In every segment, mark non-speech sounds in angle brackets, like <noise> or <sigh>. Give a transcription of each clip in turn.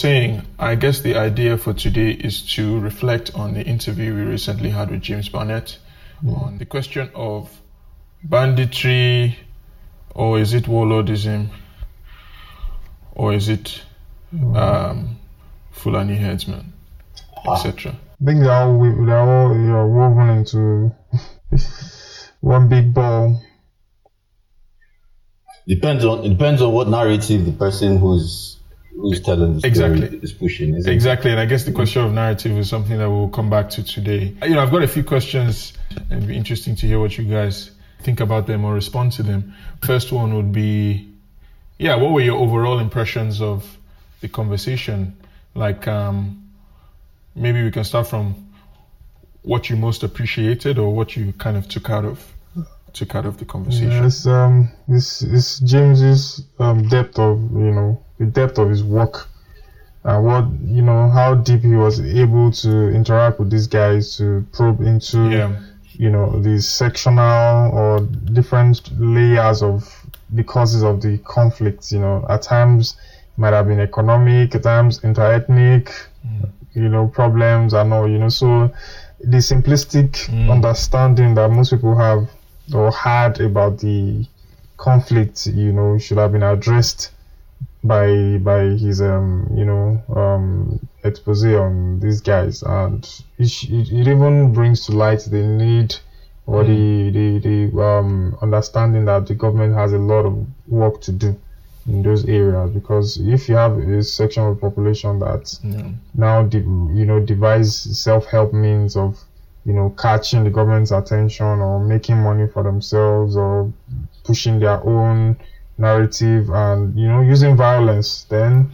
was saying, I guess the idea for today is to reflect on the interview we recently had with James Barnett mm-hmm. on the question of banditry, or is it warlordism, or is it mm-hmm. um, Fulani herdsmen, ah. etc. I think they're all, we- they're all you know, woven into <laughs> one big ball. Depends on it depends on what narrative the person who's who's telling the story Exactly. is pushing. Isn't it? Exactly, and I guess the question of narrative is something that we'll come back to today. You know, I've got a few questions, and it'd be interesting to hear what you guys think about them or respond to them. First one would be, yeah, what were your overall impressions of the conversation? Like, um, maybe we can start from what you most appreciated or what you kind of took out of took out of the conversation. Yes, um, this is James's um, depth of you know the depth of his work, and what you know how deep he was able to interact with these guys to probe into Yeah. you know the sectional or different layers of the causes of the conflicts. You know, at times it might have been economic, at times interethnic, mm. you know, problems and all. You know, so the simplistic mm. understanding that most people have or had about the conflict, you know, should have been addressed by by his um you know um expose on these guys. And it, it, even brings to light the need or the, the the um understanding that the government has a lot of work to do in those areas. Because if you have a section of the population that now de- you know devise self-help means of you know catching the government's attention or making money for themselves or pushing their own narrative and you know using violence then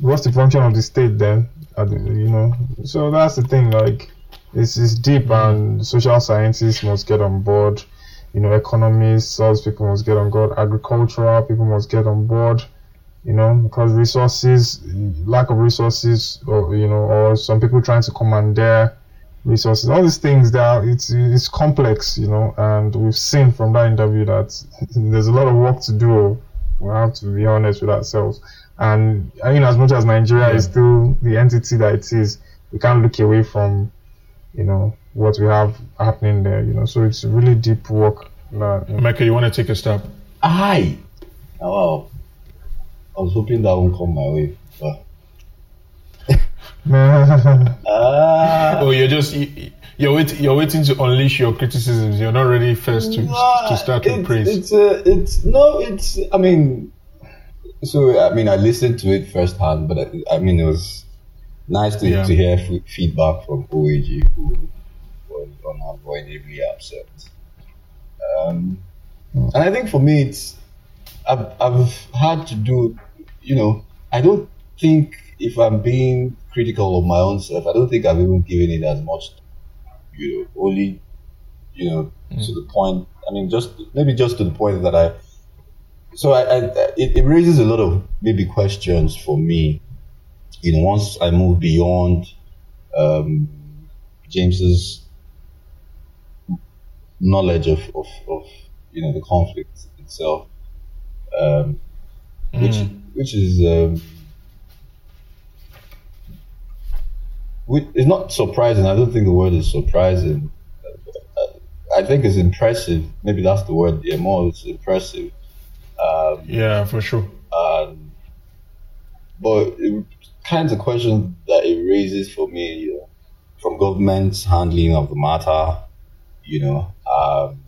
what's the function of the state then? You know so that's the thing like it's, it's deep mm-hmm. and social scientists must get on board you know economists all these people must get on board agricultural people must get on board you know because resources lack of resources or you know or some people trying to commandeer resources all these things that it's it's complex you know and we've seen from that interview that there's a lot of work to do we have to be honest with ourselves and I mean as much as Nigeria is still the entity that it is we can't look away from you know what we have happening there you know so it's really deep work that, you know, Michael, you want to take a stab? Aye. Oh, wow. I was hoping that won't come my way. But <laughs> ah, Oh, you're just you- you're waiting. You're waiting to unleash your criticisms. You're not ready first to to start with praise. It's uh, it's no, it's. I mean, so I mean, I listened to it firsthand, but I, I mean, it was nice to, Yeah. to hear f- feedback from OAG who was unavoidably upset. Um, and I think for me, it's I've I've had to do, you know, I don't think if I'm being critical of my own self, I don't think I've even given it as much, you know, only you know, to the point. I mean, just maybe just to the point that I. So I, I it, it raises a lot of maybe questions for me. You know, once I move beyond um, James's knowledge of, of, of you know the conflict itself, um, which which is um, is not surprising. I don't think the word is surprising. I think it's impressive. Maybe that's the word. Yeah, more it's impressive. Um, yeah, for sure. um, but it, kinds of questions that it raises for me, you know, from government's handling of the matter, you know, um,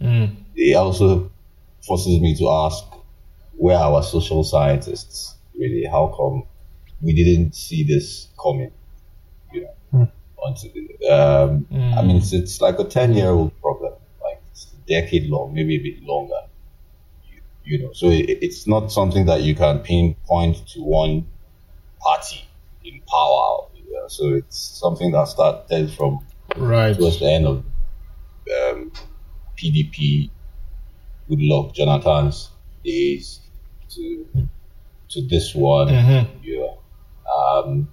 Mm. it also forces me to ask where are our social scientists really how come we didn't see this coming you know until, um, i mean it's, it's like a 10 year old problem like it's a decade long maybe a bit longer you, you know so it, it's not something that you can pinpoint to one party in power you know? so it's something that started from Right. towards the end of um, PDP, Goodluck, Jonathan's days to to this one. Mhm. Yeah. Um,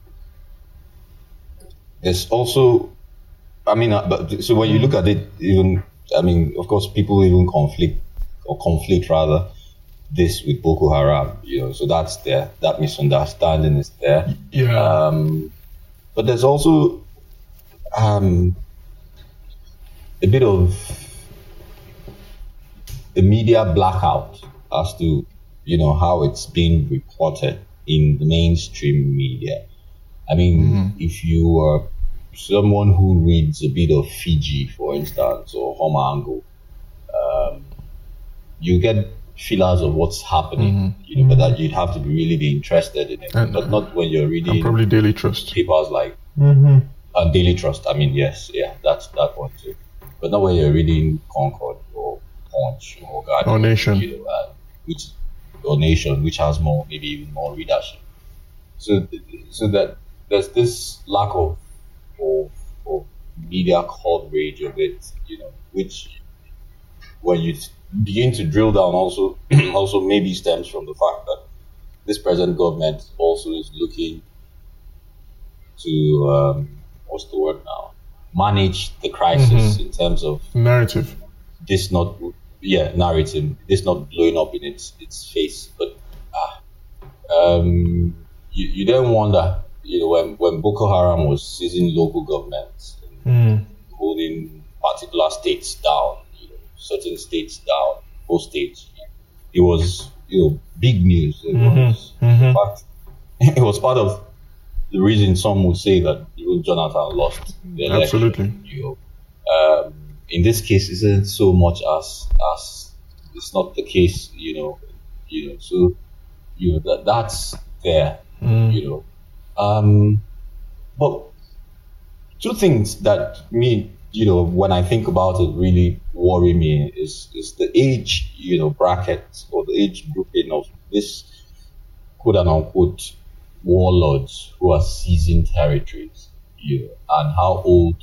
there's also, I mean, uh, but so when you look at it, even I mean, of course, people even conflict or conflict rather this with Boko Haram, you know, so that's there. That misunderstanding is there. Yeah. Um, but there's also um, a bit of a media blackout as to you know how it's being reported in the mainstream media. I mean, if you are someone who reads a bit of Fiji, for instance, or HumAngle, um, you get feelers of what's happening, you know, but that you'd have to be really be interested in it, And, but not when you're reading and probably Daily Trust. papers like Mm-hmm. and Daily Trust. I mean, yes, yeah, that's that one too. But not when you're reading Concord or Punch or Guardian, Or Nation. you know, uh, which or Nation, which has more, maybe even more readership. So, so that there's this lack of of, of media coverage of it, you know, which when you begin to drill down, also <clears throat> also maybe stems from the fact that this present government also is looking to um, what's the word now manage the crisis in terms of Narrative. this not yeah narrative this not blowing up in its its face but ah, um, you, you then wonder you know when, when Boko Haram was seizing local governments and Mm. holding particular states down you know certain states down whole states it was you know big news it was Mhm. in fact it was part of the reason some would say that even Jonathan lost the election. Absolutely. You know, um, in this case, isn't so much as as it's not the case. You know, you know. So you know that that's there. Mm. You know, um, but two things that me, you know, when I think about it, really worry me is is the age, you know, bracket or the age grouping of this quote unquote warlords who are seizing territories, you know, and how old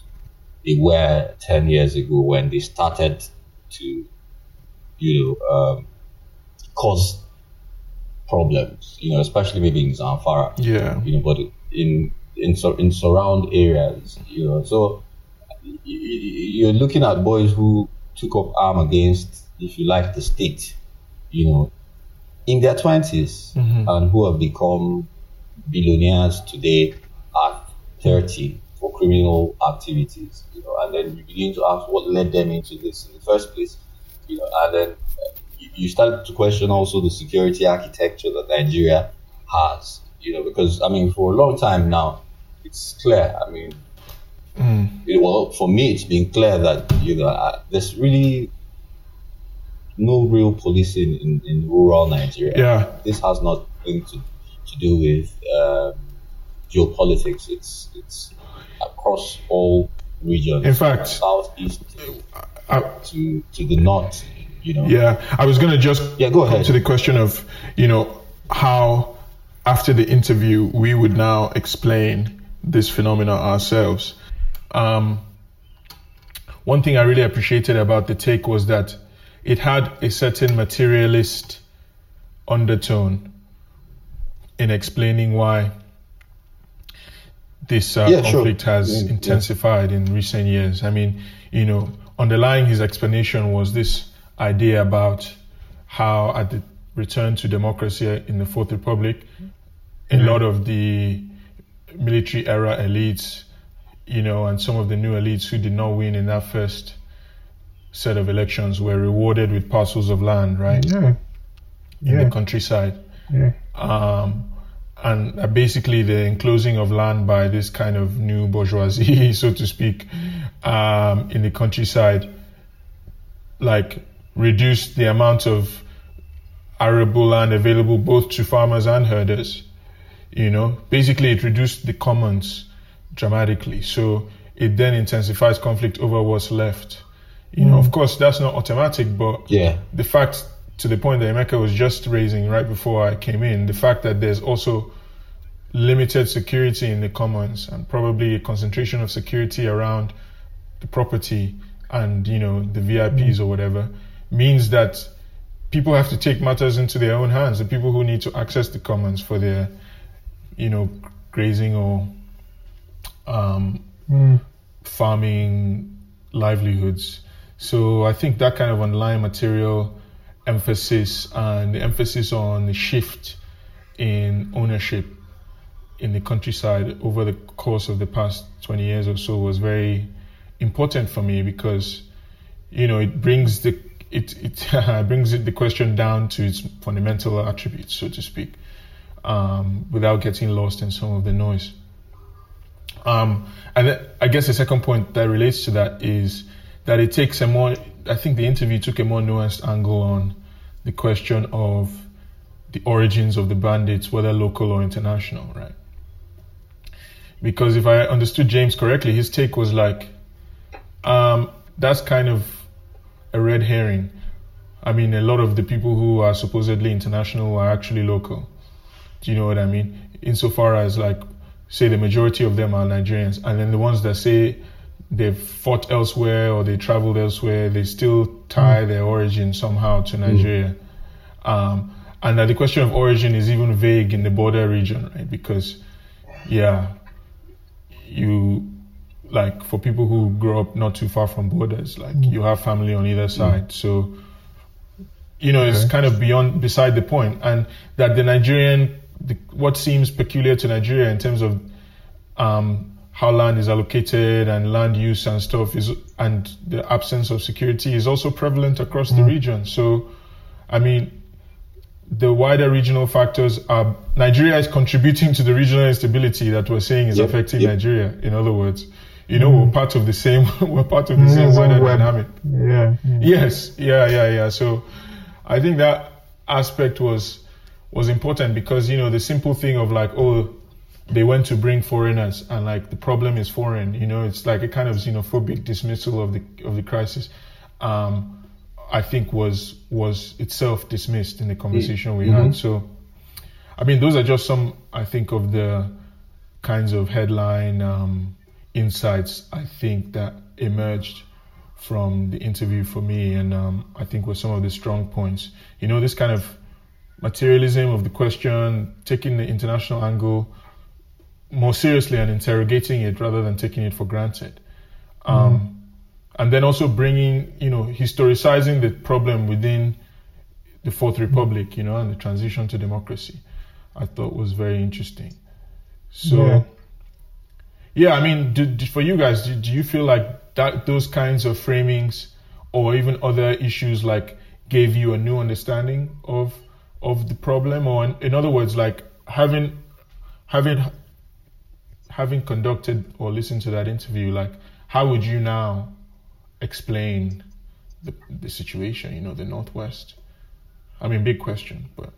they were 10 years ago when they started to, you know, um, cause problems, you know, especially maybe in Zamfara, Yeah. you know, but in in in surround areas, you know, so you're looking at boys who took up arm against, if you like, the state, you know, in their 20s Mhm. and who have become billionaires today at 30 for criminal activities, you know, and then you begin to ask what led them into this in the first place, you know, and then uh, you, you start to question also the security architecture that Nigeria has, you know, because I mean, for a long time now, it's clear. I mean, Mm. it, well, for me, it's been clear that you know uh, there's really no real policing in, in rural Nigeria. Yeah. This has nothing to, to do with um, geopolitics. It's it's across all regions. In fact- southeast I, to to the north. You know. Yeah, I was gonna just Yeah, go ahead. to the question of you know how after the interview we would now explain this phenomena ourselves. Um, one thing I really appreciated about the take was that it had a certain materialist undertone in explaining why this uh, Yeah, sure. conflict has Yeah, yeah. intensified in recent years. I mean, you know, underlying his explanation was this idea about how at the return to democracy in the Fourth Republic, a lot of the military era elites, you know, and some of the new elites who did not win in that first set of elections were rewarded with parcels of land, right, Yeah. in Yeah. the countryside Yeah. um, and uh, basically the enclosing of land by this kind of new bourgeoisie, <laughs> so to speak, um, in the countryside, like reduced the amount of arable land available both to farmers and herders. You know, basically it reduced the commons dramatically. So it then intensifies conflict over what's left. You know, of course, that's not automatic, but Yeah. the fact to the point that Emeka was just raising right before I came in, the fact that there's also limited security in the commons and probably a concentration of security around the property and you know the VIPs or whatever means that people have to take matters into their own hands. The people who need to access the commons for their you know grazing or um, Mm. farming livelihoods. So I think that kind of online material emphasis and the emphasis on the shift in ownership in the countryside over the course of the past 20 years or so was very important for me because you know it brings the it it <laughs> brings the question down to its fundamental attributes so to speak um, without getting lost in some of the noise. Um, and I guess the second point that relates to that is that it takes a more I think the interview took a more nuanced angle on the question of the origins of the bandits, whether local or international, right? Because if I understood James correctly, his take was like, um, that's kind of a red herring. I mean, a lot of the people who are supposedly international are actually local. Do you know what I mean? Insofar as, like, say the majority of them are Nigerians, and then the ones that say they've fought elsewhere or they traveled elsewhere, they still tie mm. their origin somehow to Nigeria. Mm. Um, and that the question of origin is even vague in the border region, right? Because, yeah, you like for people who grow up not too far from borders, like mm. you have family on either side, mm. so you know okay. it's kind of beyond beside the point, and that the Nigerian, the, what seems peculiar to Nigeria in terms of um, how land is allocated and land use and stuff is and the absence of security is also prevalent across mm. the region. So, I mean, the wider regional factors are Nigeria is contributing to the regional instability that we're saying is yep, affecting yep. Nigeria. In other words, you know, mm. we're part of the same <laughs> we're part of the mm, same wider dynamic. Yeah. Yes. Yeah. Yeah. Yeah. So, I think that aspect was was important because you know the simple thing of like oh they went to bring foreigners and like the problem is foreign you know it's like a kind of xenophobic dismissal of the of the crisis um, i think was was itself dismissed in the conversation we mm-hmm. had so i mean those are just some i think of the kinds of headline um, insights i think that emerged from the interview for me and um, i think were some of the strong points you know this kind of materialism of the question taking the international angle more seriously and interrogating it rather than taking it for granted. Um, mm. And then also bringing, you know, historicizing the problem within the Fourth Republic, you know, and the transition to democracy, I thought was very interesting. So, yeah, yeah I mean, do, do, for you guys, do, do you feel like that those kinds of framings or even other issues like gave you a new understanding of of the problem, or in, in other words, like having having having conducted or listened to that interview, like how would you now explain the the situation? You know, the Northwest. I mean, big question, but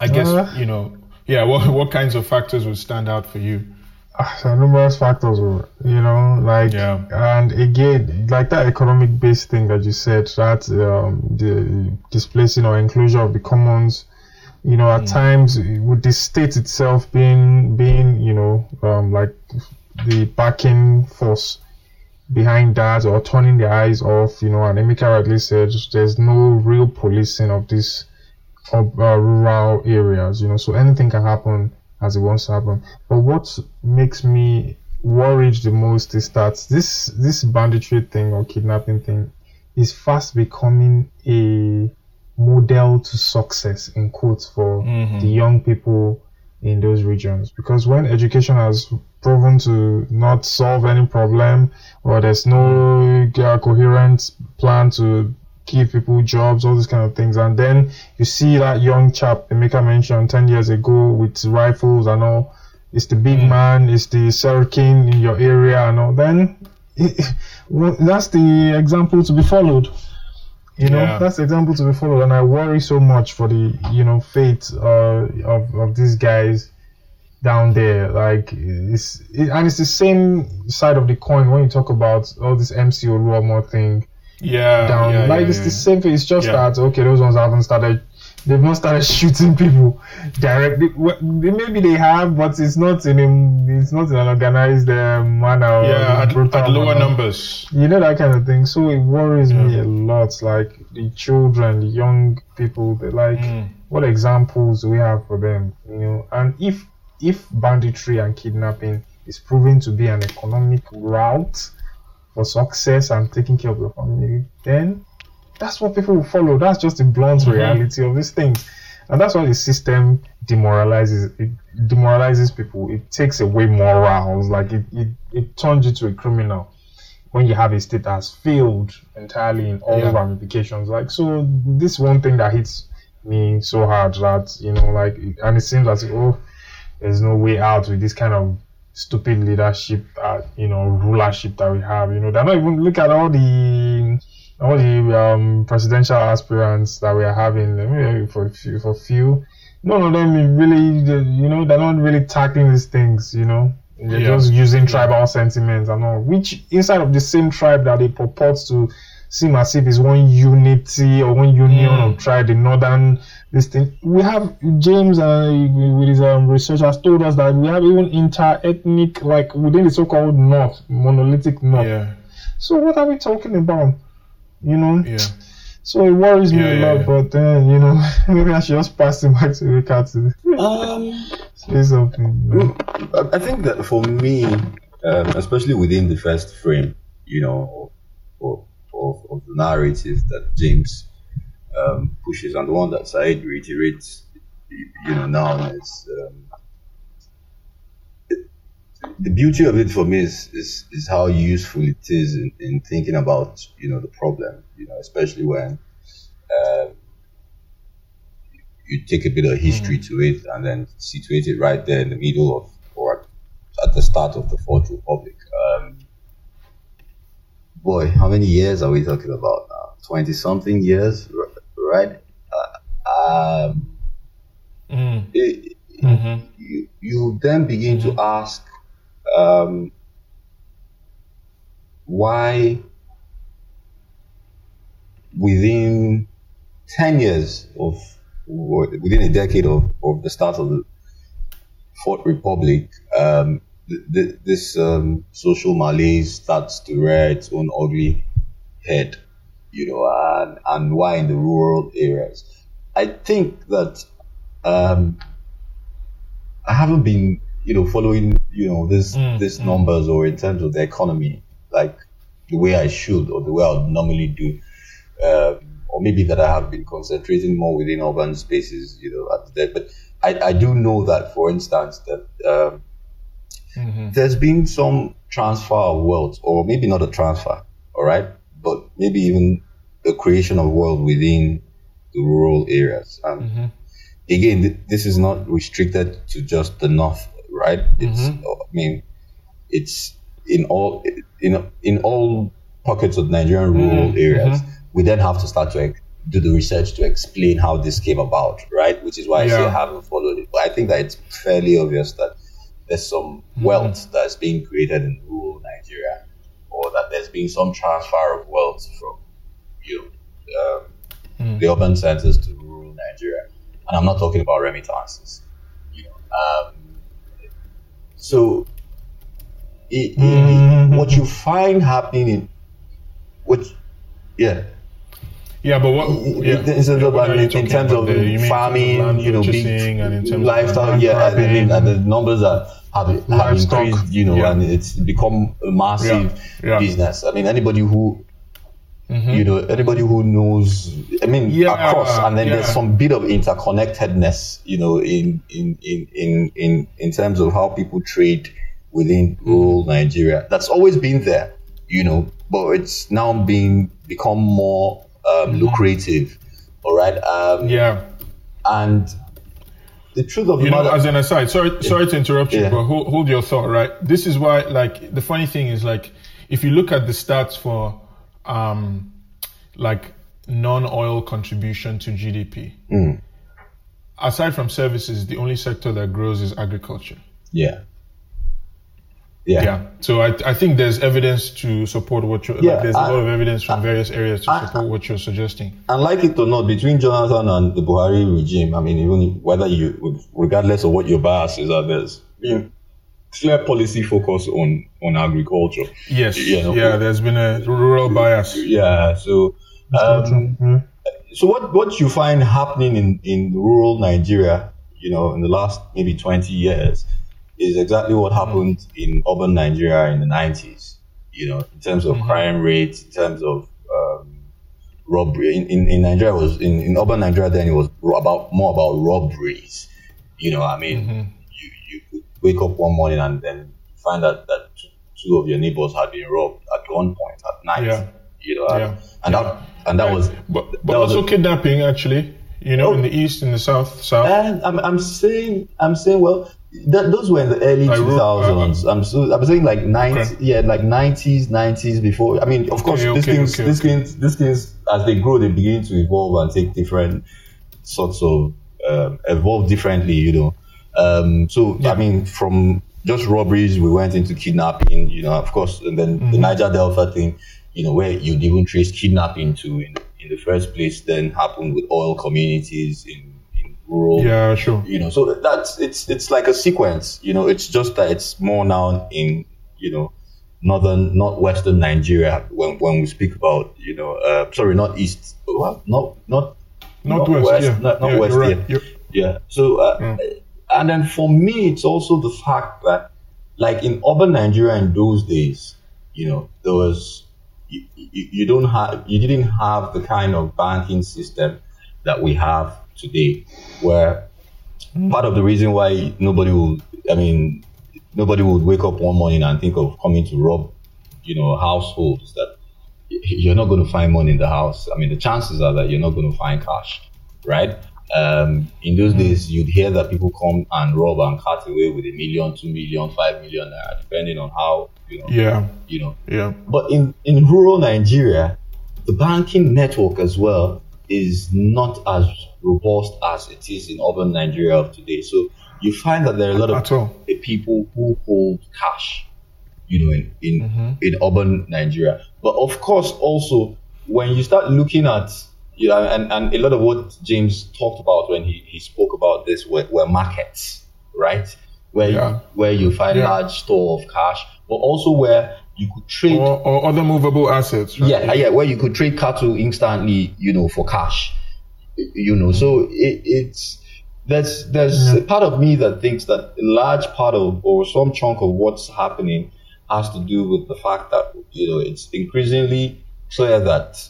I guess uh, you know, yeah. What <laughs> what kinds of factors would stand out for you? So numerous factors, you know, like yeah. and again, like that economic based thing that you said, that um, the displacing or enclosure of the commons you know, at mm. times with the state itself being being, you know, um, like the backing force behind that or turning the eyes off, you know, and Emeka rightly said there's no real policing of these uh, rural areas, you know, so anything can happen as it wants to happen. But what makes me worried the most is that this this banditry thing or kidnapping thing is fast becoming a model to success in quotes for mm-hmm. the young people in those regions because when education has proven to not solve any problem or there's no uh, coherent plan to give people jobs all these kind of things and then you see that young chap Emeka mentioned 10 years ago with rifles and all it's the big mm. man it's the Sarkin in your area and all then it, <laughs> well, that's the example to be followed you know, yeah. that's the example to be followed, and I worry so much for the you know fate uh, of of these guys down there. Like it's it, and it's the same side of the coin when you talk about all this MC Oluomo thing. Yeah, down yeah, like yeah, it's the same thing. It's just that okay, those ones haven't started they've not started shooting people directly. Maybe they have, but it's not in a, it's not in an organized uh, manner. Yeah, at, at, lower manner. numbers. You know that kind of thing. So it worries yeah. me a lot. Like the children, the young people. They like mm. what examples do we have for them? You know, and if if banditry and kidnapping is proven to be an economic route for success and taking care of your family, then that's what people will follow. That's just the blunt Mm-hmm. reality of these things. And that's why the system demoralizes it demoralizes people. It takes away morals, like it, it, it turns you to a criminal when you have a state that has failed entirely in all Yeah. ramifications. Like so this one thing that hits me so hard that, you know, like and it seems as if oh there's no way out with this kind of stupid leadership uh, you know, rulership that we have. You know, they're not even look at all the all the um, presidential aspirants that we are having maybe for a few, for few, none of them really, you know, they're not really tackling these things, you know. They're Yeah. just using tribal sentiments and all, which inside of the same tribe that they purport to seem as if is one unity or one union Mm. of tribe, the northern this thing. We have James uh, with his um, research has told us that we have even inter-ethnic, like within the so-called North, monolithic North. Yeah, So what are we talking about? You know. yeah. So it worries me Yeah, a lot, yeah. but then you know, <laughs> maybe I should just pass it back to Emeka to Um, <laughs> say something. you know. I I think that for me, um, especially within the first frame, you know, of, of, of the narrative that James um, pushes and the one that Said reiterates, you you know, now is um, it- the beauty of it for me is, is, is how useful it is in, in thinking about, you know, the problem, you know, especially when um, you take a bit of history to it and then situate it right there in the middle of or at the start of the Fourth Republic. Um, boy, how many years are we talking about now? Twenty something years, right? Uh, um, Mm. it, Mm-hmm. you, you then begin to ask um, why within 10 years of within a decade of, of the start of the Fourth Republic, um, th- th- this um, social malaise starts to rear its own ugly head, you know, and, and why in the rural areas. I think that um, I haven't been, you know, following, you know, this Mm, these mm. numbers or in terms of the economy, like the way I should or the way I would normally do, um, or maybe that I have been concentrating more within urban spaces, you know, at the But I, I do know that, for instance, that um, Mm-hmm. there's been some transfer of wealth, or maybe not a transfer, all right, but maybe even the creation of wealth within the rural areas. And Mm-hmm. again, th- this is not restricted to just the north, right? It's, Mhm. I mean, it's in all in in all pockets of Nigerian rural Mhm, areas. mhm. We then have to start to do the research to explain how this came about, right? Which is why I say Yeah. I haven't followed it, but I think that it's fairly obvious that there's some Mhm. wealth that's being created in rural Nigeria, or that there's been some transfer of wealth from you know, um, Mm. the urban centers to rural Nigeria, and I'm not talking about remittances. You know, um, so it, it- Mhm. what you find happening in which, yeah, Yeah, but what? in, Yeah. in, terms of, What are in, terms of mean farming, you know, big and in terms of lifestyle, land yeah, I mean, grabbing. and the numbers that have, have increased, you know, Yeah. and it's become a massive Yeah, yeah. business. I mean, anybody who Mhm. you know, anybody who knows, I mean, Yeah, across, and then there's some bit of interconnectedness, you know, in in in in in, in terms of how people trade within rural Nigeria. That's always been there, you know, but it's now being become more um, lucrative. All right, um, Yeah. and the truth of the You know, matter, as an aside, sorry, sorry to interrupt you, Yeah. but hold, hold your thought, right? This is why, like, the funny thing is, like, if you look at the stats for, um, like, non-oil contribution to GDP, Mm. aside from services, the only sector that grows is agriculture. yeah, yeah, Yeah. So I, I think there's evidence to support what you're, Yeah, like, there's a I- lot of evidence from various areas to I- support what you're suggesting. and like it or not, between Jonathan and the Buhari regime, I mean, even whether you, regardless of what your biases is, there's been clear policy focus on on agriculture. Yes. Yeah, no, yeah, there's been a rural bias. Yeah, so um, Yeah. so what what you find happening in in rural Nigeria, you know, in the last maybe twenty years, is exactly what happened in urban Nigeria in the nineties. You know, in terms of crime rates, in terms of um, robbery. In, in, in Nigeria, was in, in urban Nigeria then it was about more about robberies. You know, I mean, Mm-hmm. You you could wake up one morning and then find out that two, two of your neighbors had been robbed at gunpoint at night. Yeah. You know, and, Yeah. and that and that was But, that but was also a- kidnapping, actually. You know, Oh. in the east, in the south, south. And I'm, I'm saying, I'm saying, well, that, those were in the early I wrote- 2000s. I'm so, I'm saying like 90, Okay. yeah, like 90s, 90s before. I mean, of course, Okay, these okay, things, okay, these okay. things, these things, as they grow, they begin to evolve and take different sorts of, um, evolve differently, you know. Um, so, I mean, from just robberies, we went into kidnapping, you know, of course, and then Mm-hmm. the Niger Delta thing, you know, where you'd even trace kidnapping to in, in the first place, then happened with oil communities in, in rural yeah, sure. you know so that's it's it's like a sequence you know it's just that it's more now in you know northern not western nigeria when when we speak about you know uh, sorry not east well, not not Northwest, west, yeah. not, not yeah, west right. yeah yeah so uh, and then for me it's also the fact that like in urban nigeria in those days you know there was you, you, you don't have you didn't have the kind of banking system that we have today where part of the reason why nobody would i mean nobody would wake up one morning and think of coming to rob you know households that you're not going to find money in the house. I mean the chances are that you're not going to find cash right um, in those days you'd hear that people come and rob and cut away with a million two million five million naira depending on how you know yeah, you know yeah. but in, in rural Nigeria, the banking network as well is not as robust as it is in urban Nigeria of today. So you find that there are a lot At of all. people who hold cash, you know, in in, in urban Nigeria. But of course, also when you start looking at you know, and, and a lot of what James talked about when he, he spoke about this were, were markets, right? Where Yeah. you, where you find Yeah. large store of cash, but also where you could trade Or, or other movable assets. Right? yeah, yeah, where you could trade cattle instantly, you know, for cash. You know, so it, it's there's there's a part of me that thinks that a large part of or some chunk of what's happening has to do with the fact that you know it's increasingly clear that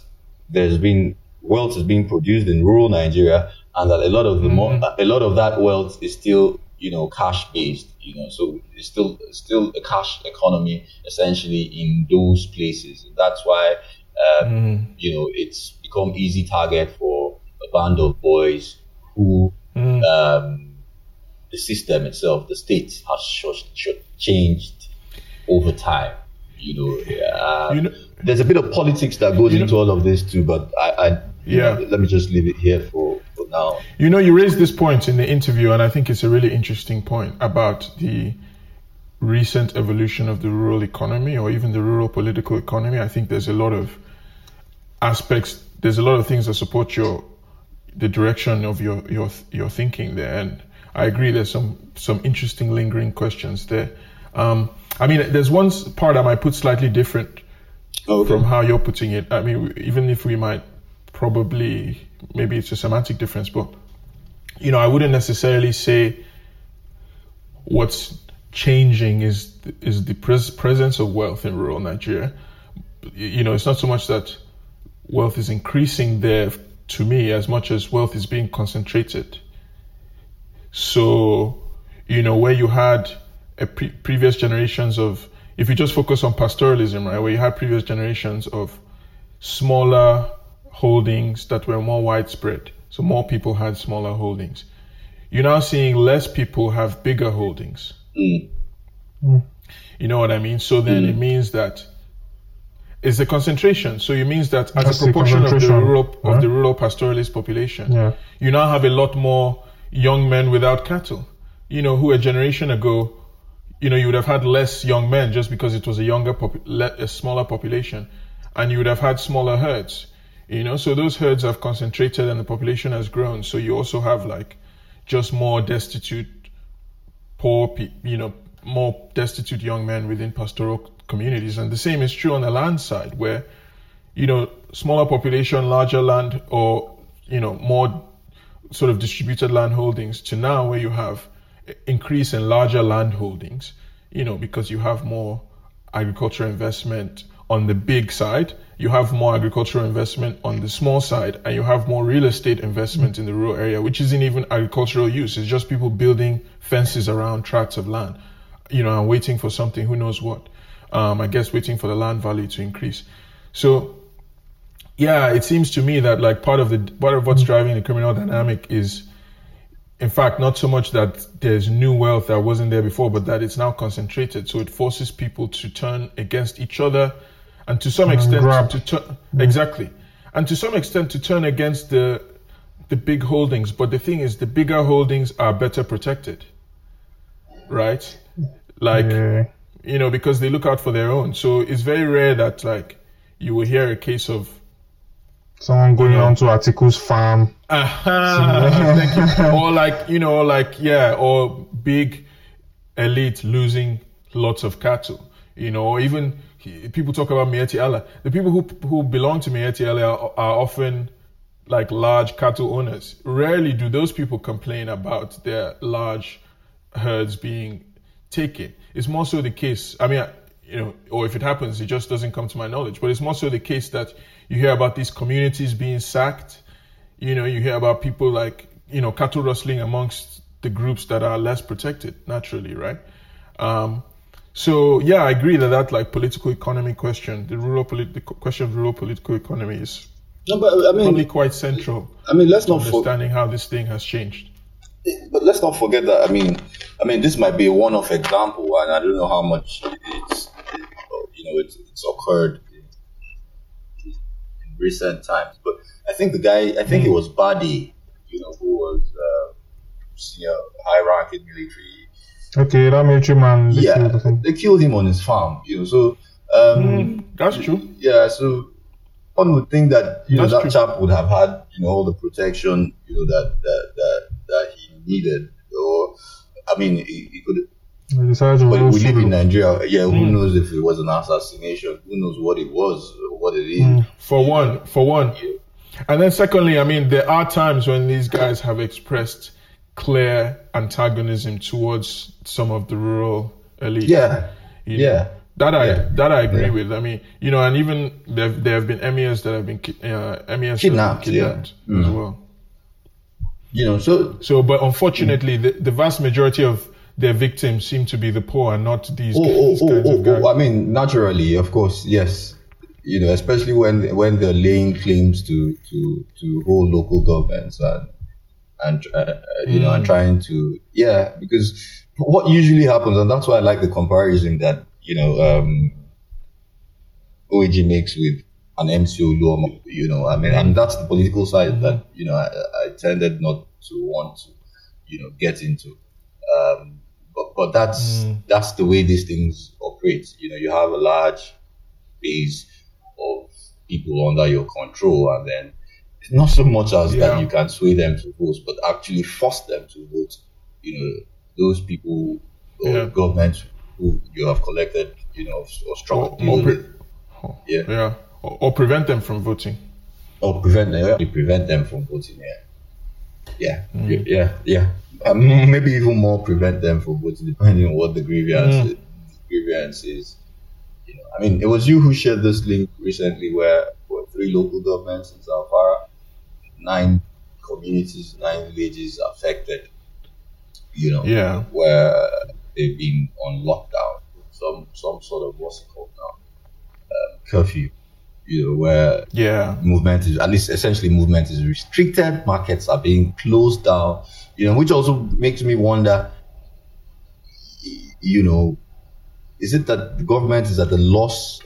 there's been wealth is being produced in rural Nigeria, and that a lot of the more a lot of that wealth is still you know cash based. You know, so it's still still a cash economy essentially in those places. And that's why um, you know it's become easy target for a band of boys who um, the system itself, the state has sh- sh- changed over time. You know, You know- there's a bit of politics that goes You know- into all of this too, but I, I Yeah. let me just leave it here for, for now. You know, you raised this point in the interview, and I think it's a really interesting point about the recent evolution of the rural economy or even the rural political economy. I think there's a lot of aspects, there's a lot of things that support your the direction of your your your thinking there, and I agree. There's some some interesting lingering questions there. Um, I mean, there's one part I might put slightly different Oh, from how you're putting it. I mean, even if we might probably, maybe it's a semantic difference, but you know, I wouldn't necessarily say what's changing is is the pres- presence of wealth in rural Nigeria. You know, it's not so much that wealth is increasing there to me as much as wealth is being concentrated. So, you know, where you had a pre- previous generations of, if you just focus on pastoralism, right, where you had previous generations of smaller holdings that were more widespread. So more people had smaller holdings. You're now seeing less people have bigger holdings. Mm. You know what I mean? So then it means that it's the concentration. So it means that as That's a proportion of the rural of yeah. the rural pastoralist population, Yeah. you now have a lot more young men without cattle. You know, who a generation ago, you know, you would have had less young men just because it was a younger, le- a smaller population, and you would have had smaller herds. You know, so those herds have concentrated and the population has grown. So you also have like just more destitute, poor, pe- you know, more destitute young men within pastoral communities. And the same is true on the land side, where you know, smaller population, larger land, or you know, more sort of distributed land holdings to now where you have increase in larger land holdings, you know, because you have more agricultural investment on the big side, you have more agricultural investment on the small side, and you have more real estate investment in the rural area, which isn't even agricultural use. It's just people building fences around tracts of land, you know, and waiting for something, who knows what. Um, I guess waiting for the land value to increase. So, yeah, it seems to me that like part of the part of what's driving the criminal dynamic is in fact, not so much that there's new wealth that wasn't there before, but that it's now concentrated. So it forces people to turn against each other, and to some extent, grab. to turn mm. exactly, and to some extent, to turn against the the big holdings. But the thing is, the bigger holdings are better protected, right? Like Yeah. you know, because they look out for their own. So it's very rare that like you will hear a case of Someone going Yeah. on to Atiku's farm. You. Or like, you know, like, yeah, or big elite losing lots of cattle, you know, or even people talk about Miyetti Allah. The people who, who belong to Miyetti Allah are, are often like large cattle owners. Rarely do those people complain about their large herds being taken. It's more so the case, I mean, you know, or if it happens, it just doesn't come to my knowledge, but it's more so the case that you hear about these communities being sacked you know, you hear about people like, you know, cattle rustling amongst the groups that are less protected naturally, right? Um, so yeah, I agree that that like political economy question, the rural polit- the question of rural political economy is No, but I mean, probably quite central I mean, let's not for, understanding how this thing has changed. but let's not forget that. I mean, I mean, this might be a one-off example, and I don't know how much it's, you know, it's, it's occurred recent times. But I think the guy, I think it was Badeh, you know, who was uh, senior, high-ranking military. Okay, that military man. they Yeah, killed, I think. they killed him on his farm, you know. So, um, Mm, that's true. yeah, so one would think that you know that true. chap would have had you know all the protection you know that that that, that he needed, or I mean, he, he could. They decided to But we live in. Nigeria. Yeah, who Mm. knows if it was an assassination? Who knows what it was or what it is? Mm. For one, for one. And then secondly, I mean, there are times when these guys have expressed clear antagonism towards some of the rural elite. Yeah, you know. yeah. That I Yeah. that I agree Yeah. with. I mean, you know, and even there there have been MES that have been ki- uh, emirs that have Kidnapped, been yeah. kidnapped as Mm. well. You know, so So, but unfortunately, the, the vast majority of their victims seem to be the poor and not these, oh, oh, these oh, kinds oh, of guys. oh, I mean, naturally, of course, yes. You know, especially when when they're laying claims to to to hold local governments and and uh, uh, you know and Mm. trying to yeah because what usually happens and that's why I like the comparison that you know um OAG makes with an MC Oluomo, you know I mean and that's the political side that you know I, I tended not to want to you know get into um but that's Mm. that's the way these things operate you know you have a large base of people under your control and then not so much as Yeah. that you can sway them to vote, but actually force them to vote. You know, those people or Yeah. governments who you have collected, you know, or strong Or, or, pre- Yeah. yeah, or, or prevent them from voting. or prevent them, prevent them from voting. Yeah, yeah, Mm. yeah, yeah. Um, maybe even more prevent them from voting, <laughs> depending on what the grievance Mm. is. grievance is. You know, I mean, it was you who shared this link recently, where three local governments in Zamfara, nine communities, nine villages affected. You know, Yeah. where they've been on lockdown, some some sort of what's it called now, um, curfew. You know, where Yeah, movement is at least essentially movement is restricted. Markets are being closed down you know which also makes me wonder you know is it that the government is at a loss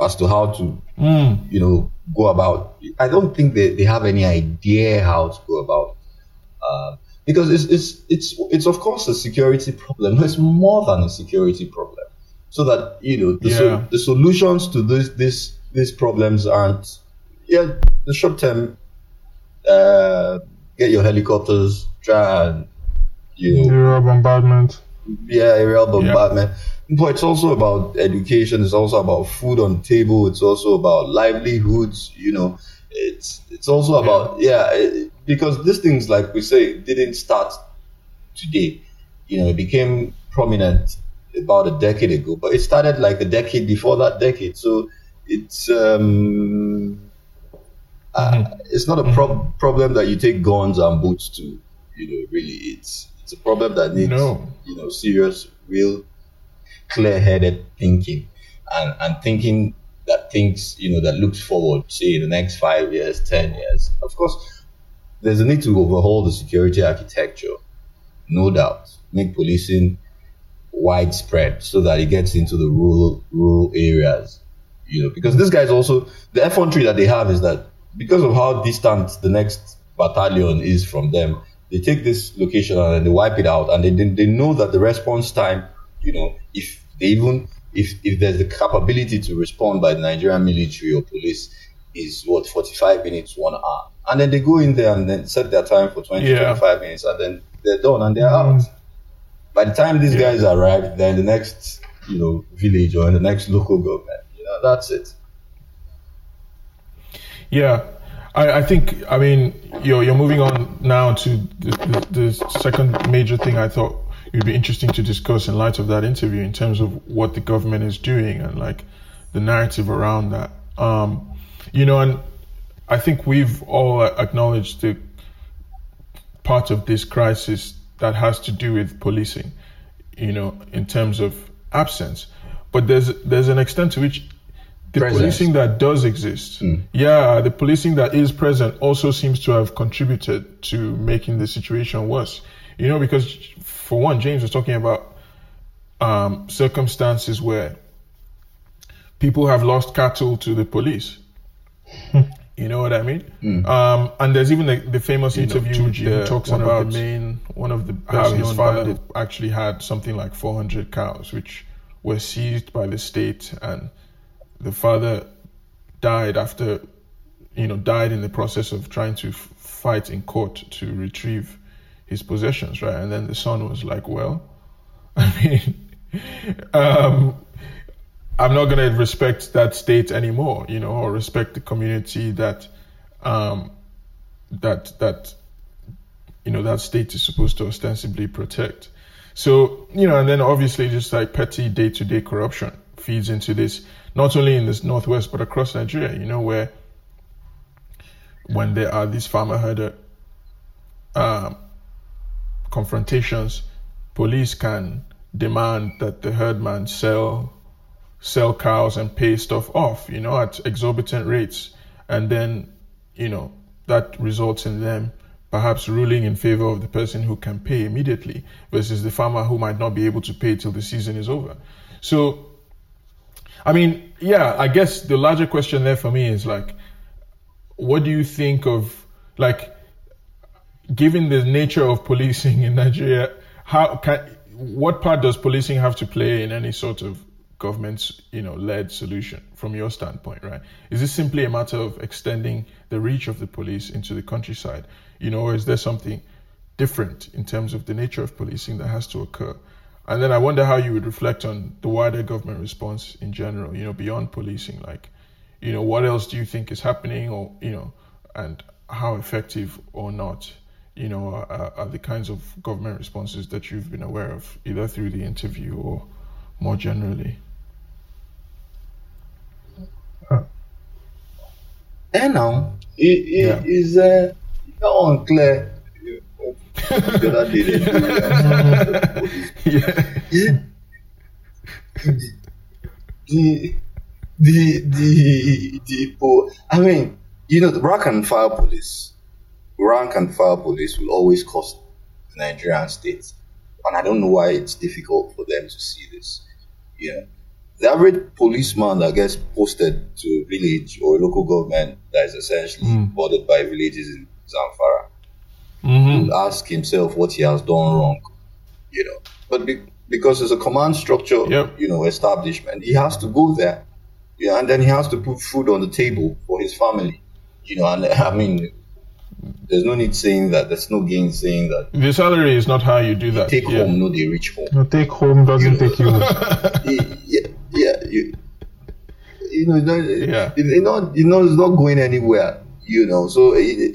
as to how to mm. you know go about? I don't think they, they have any idea how to go about uh, because it's, it's it's it's of course a security problem. <laughs> It's more than a security problem. So that you know the, so- the solutions to this this these problems aren't yeah the short term uh, get your helicopters try and you know Aerial bombardment. yeah, aerial bombardment. But it's also about education. It's also about food on the table. It's also about livelihoods. You know, it's it's also about yeah, it- because these things, like we say, didn't start today. You know, it became prominent about a decade ago, but it started like a decade before that decade. So it's um, uh, it's not a prob- problem that you take guns and boots to. You know, really, it's it's a problem that needs No. you know serious, real, clear-headed thinking, and and thinking that thinks you know that looks forward, say in the next five years, ten years. Of course, there's a need to overhaul the security architecture, no doubt. Make policing widespread so that it gets into the rural rural areas. You know, because this guy's also the effrontery that they have is that because of how distant the next battalion is from them, they take this location and then they wipe it out, and they they know that the response time, you know, if they even if if there's the capability to respond by the Nigerian military or police is what 45 minutes one hour and then they go in there and then set their time for 20 Yeah. 25 minutes and then they're done and they're out mm. by the time these Yeah. guys arrive, they're in the next, you know, village or in the next local government. That's it. Yeah, I, I think I mean you're you're moving on now to the, the, the second major thing I thought would be interesting to discuss in light of that interview in terms of what the government is doing and like the narrative around that. Um, you know, and I think we've all acknowledged the part of this crisis that has to do with policing, you know, in terms of absence. But there's there's an extent to which the Presence. policing that does exist, yeah, the policing that is present also seems to have contributed to making the situation worse. You know, because for one, James was talking about um, circumstances where people have lost cattle to the police. <laughs> You know what I mean? Um, and there's even the, the famous interview Turji, who the, talks one about of the main, one of the how his father actually had something like 400 cows, which were seized by the state, and the father died after, you know, died in the process of trying to f- fight in court to retrieve his possessions, right? And then the son was like, well, <laughs> I mean, um, I'm not going to respect that state anymore, you know, or respect the community that, um, that that, you know, that state is supposed to ostensibly protect. So, you know, and then obviously just like petty day-to-day corruption feeds into this, not only in this northwest but across Nigeria. You know, where when there are these farmer herder um, confrontations, police can demand that the herdman sell sell cows and pay stuff off, you know, at exorbitant rates. And then, you know, that results in them perhaps ruling in favor of the person who can pay immediately versus the farmer who might not be able to pay till the season is over. So, I mean, yeah, I guess the larger question there for me is like, what do you think of, like, given the nature of policing <laughs> in Nigeria, how can what part does policing have to play in any sort of government's you know led solution from your standpoint, right? Is this simply a matter of extending the reach of the police into the countryside, you know, or is there something different in terms of the nature of policing that has to occur? And then I wonder how you would reflect on the wider government response in general, you know, beyond policing, like, you know, what else do you think is happening, or you know, and how effective or not you know, are, are the kinds of government responses that you've been aware of, either through the interview or more generally? And now, it, it Yeah. is uh, unclear. The other day, they do yeah. the the the the I mean, you know, the rank and file police, rank and file police will always cost the Nigerian state, and I don't know why it's difficult for them to see this. Know, the average policeman that gets posted to a village or a local government that is essentially hmm. bordered by villages in Zamfara Mm-hmm. will ask himself what he has done wrong, you know. But be, because it's a command structure, Yep. you know, establishment, he has to go there, yeah, and then he has to put food on the table for his family, you know. And I mean, there's no need saying that. There's no gain saying that. The salary is not how you do that. Take yeah. home, no, they reach home. No, take home doesn't take you home. <laughs> yeah, yeah, you, you know, it's not, Yeah. it, it not, you know, it's not going anywhere. You know, so it, it,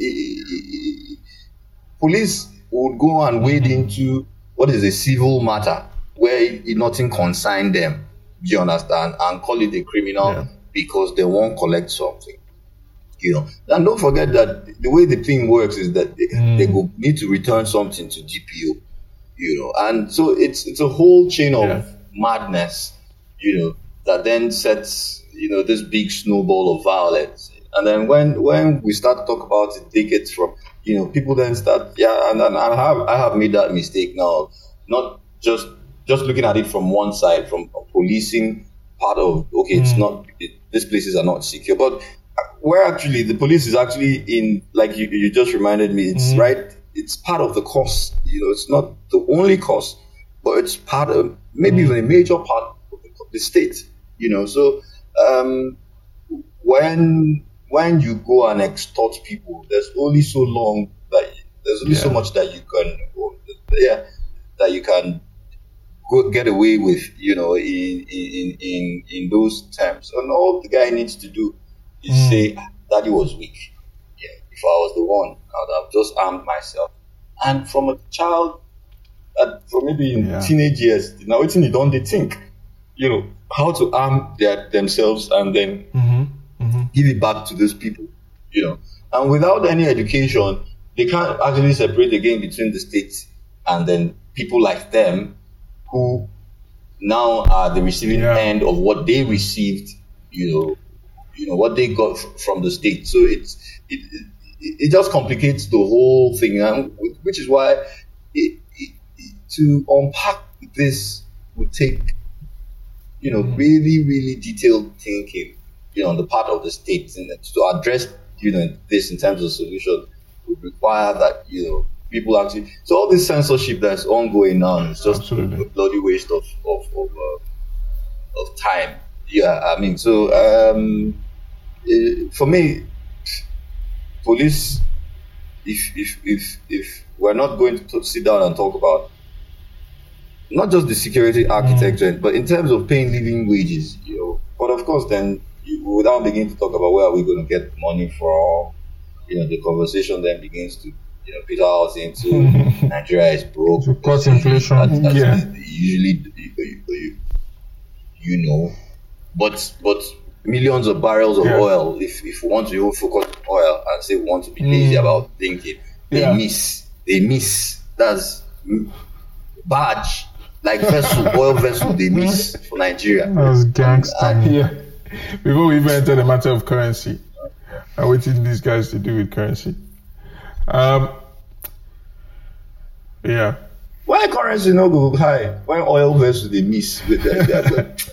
police would go and wade mm-hmm. into what is a civil matter. where it nothing concern them. Do you understand? And call it a criminal Yeah. because they won't collect something. You know, and don't forget that the way the thing works is that they, mm. they go need to return something to DPO. You know, and so it's it's a whole chain of Yeah. madness. You know, that then sets you know this big snowball of violence. And then when when we start to talk about it, take from you know people then start yeah, and, and I have I have made that mistake now, not just just looking at it from one side, from a policing part of okay, it's hmm. not it, these places are not secure, but where actually the police is actually in like you, you just reminded me, it's hmm. right. It's part of the cost. You know, it's not the only cost, but it's part of maybe hmm. even a major part of the, the state. You know, so um, when when you go and extort people, there's only so long that there's only so much that you can yeah that you can go get away with you know in in in in those terms. And all the guy needs to do is say, "Daddy was weak." Yeah, if I was the one, I would have just armed myself. And from a child, uh, from maybe in Yeah. teenage years, now what you don't they think, you know, how to arm their themselves and then give it back to those people, you know. And without any education, they can't actually separate again between the states and then people like them who now are the receiving Yeah. end of what they received, you know, you know what they got f- from the state. So it's it, it, it just complicates the whole thing, and wh- which is why it, it, it- to unpack this would take you know mm. really really detailed thinking, you know, on the part of the state. and to address you know this in terms of solution would require that you know people actually. So all this censorship that's ongoing now is just Absolutely. a bloody waste of of of, uh, of time. Yeah, I mean, so um, eh, for me, police, if if if if we're not going to t- sit down and talk about not just the security architecture, but in terms of paying living wages, you know. But of course, then you, without beginning to talk about where are we going to get money from, you know, the conversation then begins to you know peter out into <laughs> Nigeria is broke. To cut inflation. That's- that's Yeah. Usually, you, you, you know, but but millions of barrels of Yeah. oil. If if we want to even focus on oil and say we want to be lazy about thinking, they Yeah. miss. They miss. That's mm, barge like vessel, <laughs> oil vessel. They miss for Nigeria. That's gangster. And- Yeah. Before we even enter the matter of currency, I'm waiting these guys to do with currency. Um. Yeah. Why currency no go high? Why oil vessel they miss <laughs> with that?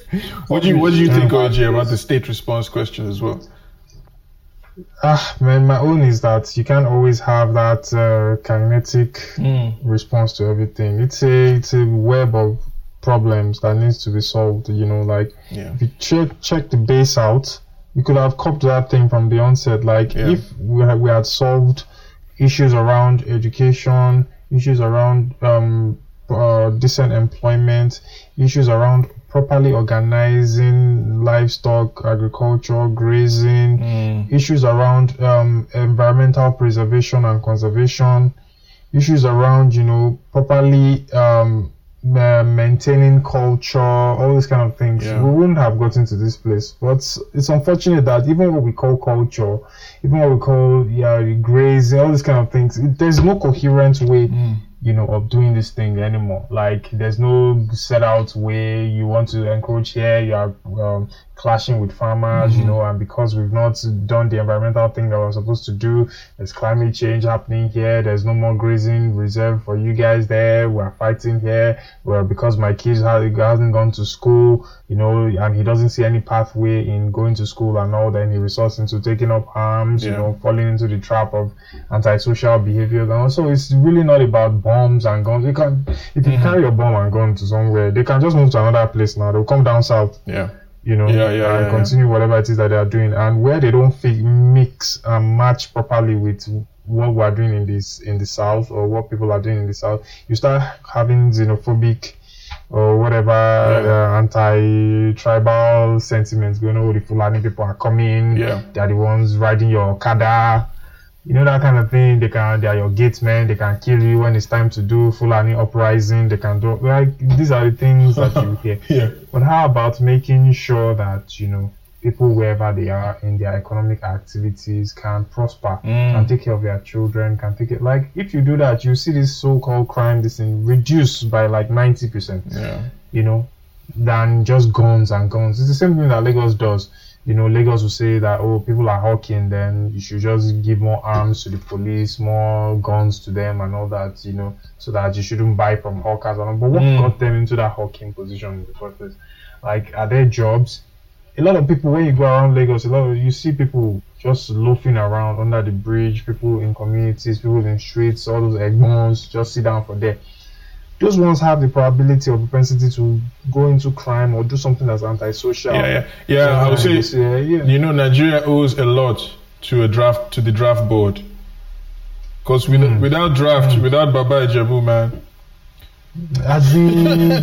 What do you What do you think, OJ, about the state response question as well? Ah, man, my own is that you can't always have that uh, kinetic response to everything. It's a it's a web of problems that needs to be solved. You know, like Yeah. if you check check the base out, you could have copped that thing from the onset. Like Yeah. if we had, we had solved issues around education, issues around um, uh, decent employment, issues around properly organizing livestock, agriculture, grazing, issues around um, environmental preservation and conservation, issues around you know properly um, uh, maintaining culture, all these kind of things. Yeah. We wouldn't have gotten to this place. But it's unfortunate that even what we call culture, even what we call yeah grazing, all these kind of things, it, there's no coherent way you know, of doing this thing anymore. Like, there's no set out way you want to encroach here, you are um, clashing with farmers, you mm-hmm. know, and because we've not done the environmental thing that we're supposed to do, there's climate change happening here, there's no more grazing reserve for you guys there, we're fighting here, well, because my kid ha- hasn't gone to school, you know, and he doesn't see any pathway in going to school and all, then he resorts into taking up arms, you know, falling into the trap of antisocial behavior. And also, it's really not about bombs and guns. You can, if you mm-hmm. carry a bomb and gun to somewhere, they can just move to another place now. They'll come down south, Yeah. You know, Yeah, yeah, and yeah, continue whatever it is that they are doing. And where they don't fit, mix and match properly with what we are doing in this in the south or what people are doing in the south, you start having xenophobic or whatever uh, anti-tribal sentiments going on. The Fulani people are coming. Yeah. They are the ones riding your Okada. You know that kind of thing. They can they are your gatesmen. They can kill you when it's time to do Fulani uprising. They can do like these are the things that you hear. <laughs> Yeah. But how about making sure that you know people wherever they are in their economic activities can prosper, Mm. can take care of their children, can take it like if you do that, you see this so-called crime this thing reduced by like ninety percent Yeah. you know, than just guns and guns. It's the same thing that Lagos does. You know, Lagos will say that oh, people are hawking, then you should just give more arms to the police, more guns to them, and all that. You know, so that you shouldn't buy from hawkers. And all. But what Mm. got them into that hawking position in the first place? Like, are there jobs? A lot of people, when you go around Lagos, a lot of you see people just loafing around under the bridge. People in communities, people in streets, all those egmons just sit down for there those ones have the probability or propensity to go into crime or do something that's antisocial. Yeah, yeah, yeah. I would say, yeah, yeah. you know, Nigeria owes a lot to a draft to the draft board. Because with, Mm. without draft, without Baba Ijebu, man, As in,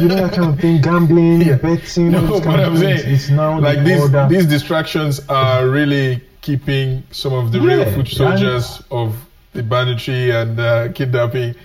you know that kind of thing, gambling, betting. <laughs> No, all those but kind of I'm things. saying, it's now like the these these distractions are really keeping some of the real Yeah, foot and- soldiers of the banditry and uh, kidnapping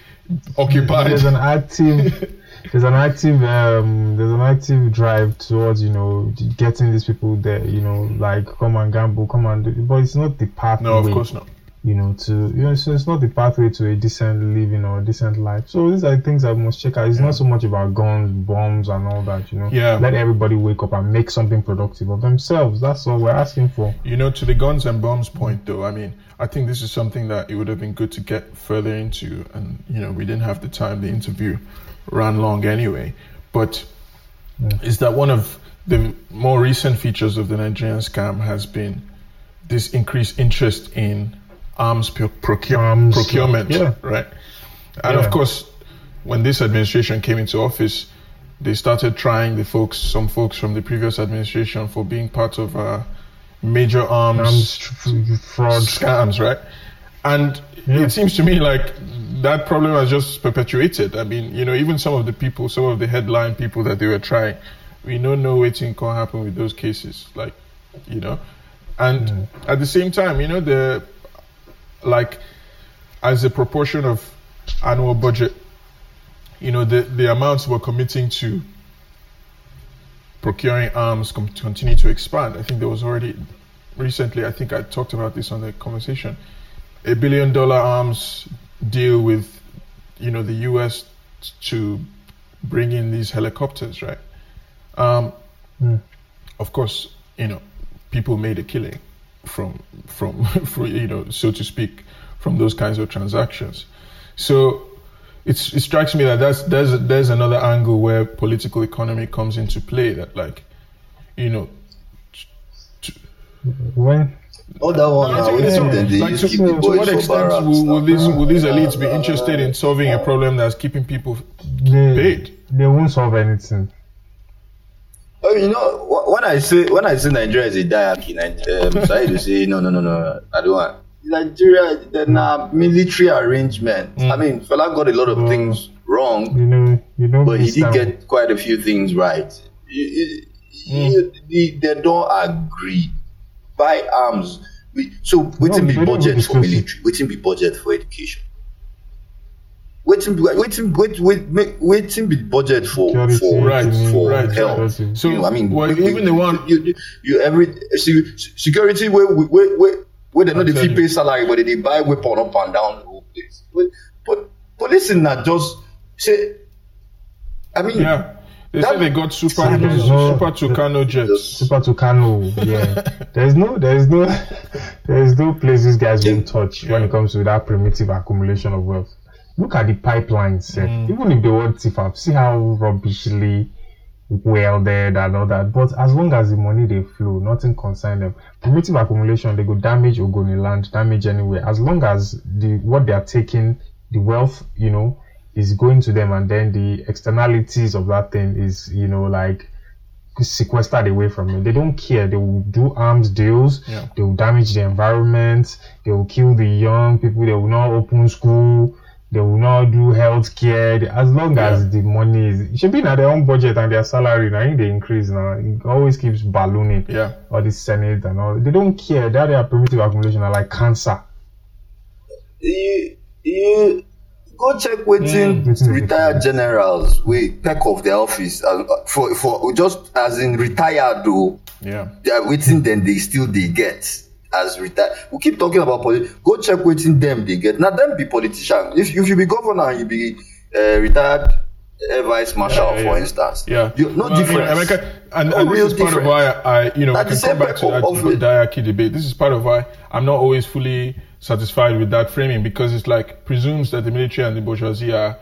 occupied. There's an active. There's an active um there's an active drive towards you know getting these people there you know like come and gamble come and do, but it's not the pathway no, of course not. You know, to you know, so it's not the pathway to a decent living or a decent life. So these are things I must check out. It's not so much about guns, bombs, and all that. You know, Yeah. Let everybody wake up and make something productive of themselves. That's all we're asking for. You know, to the guns and bombs point, though, I mean, I think this is something that it would have been good to get further into, and you know, we didn't have the time. The interview ran long anyway, but is that one of the more recent features of the Nigerian scam has been this increased interest in arms pro- procure- Arms, procurement, yeah. right? And Yeah. of course, when this administration came into office, they started trying the folks, some folks from the previous administration, for being part of uh, major arms, Arms fraud. scams, right? And Yeah. it seems to me like that problem has just perpetuated. I mean, you know, even some of the people, some of the headline people that they were trying, we don't know what can happen with those cases, like, you know, and at the same time, you know, the like as a proportion of annual budget, you know, the the amounts we're committing to procuring arms com- continue to expand. I think there was already recently. I think I talked about this on the conversation. A billion dollar arms deal with, you know, the U.S. to bring in these helicopters, right? Um, Hmm. Of course, you know, people made a killing from from, <laughs> from you know, so to speak, from those kinds of transactions. So it's, it strikes me that that's, there's there's another angle where political economy comes into play. That like, you know, When Oh, that one. I now, think wait it's till all- then like use to, keep the to boys what extent barracks will, will these will these elites be interested in solving a problem that's keeping people they paid? they won't solve anything. Oh, you know, when I say when I say Nigeria is a diarchy, um, <laughs> sorry to say no, no, no, no, I don't want Nigeria. They're military arrangement. I mean, fella got a lot of Mm. things wrong, You know, you know. but he did get quite a few things right. You- you- you- the- they don't agree. Buy arms. We, so, waiting they be budget for military. Waiting be budget for education. Waiting, be- waiting, wait, wait, waiting be budget for Security, for Right, for right, health. security. So You know, I mean, well, we- we- even the one you, you, you every security where where where where they know I the tell fee pay salary, but they buy weapon up and down the whole place. But, but police in that just say, I mean, yeah, they That- say they got super there's no- super Tucano jets. Super Tucano, yeah. <laughs> There's no, there's no, <laughs> there's no place these guys won't touch when it comes to that primitive accumulation of wealth. Look at the pipelines, sef. Mm. even if they want TFAP, see how rubbishly welded and all that. But as long as the money they flow, nothing concern them. Primitive accumulation, they go damage Ogoni land, damage anywhere. As long as the what they are taking, the wealth, you know, is going to them, and then the externalities of that thing is, you know, like sequestered away from them. They don't care. They will do arms deals. Yeah. They will damage the environment. They will kill the young people. They will not open school. They will not do health care. As long as the money is, it should be in their own budget and their salary. Now, think they increase now. It always keeps ballooning. Yeah, All the senate and all. They don't care. That their primitive accumulation are like cancer. you you go check wetin Wetin dey retired generals wey peck off their office uh, for for just as in retired o Yeah. they are wetin dem dey still dey get as retired we keep talking about politics. Go check wetin them they get. Now them be politician. If if you be governor and you be uh, retired uh, vice marshal Yeah, yeah, for instance. Yeah. you, no Well, I mean, difference. America, and, No and this is part of why I, you know, I can come back to that of- debate. This is part of why I'm not always fully satisfied with that framing because it's like presumes that the military and the bourgeoisie they're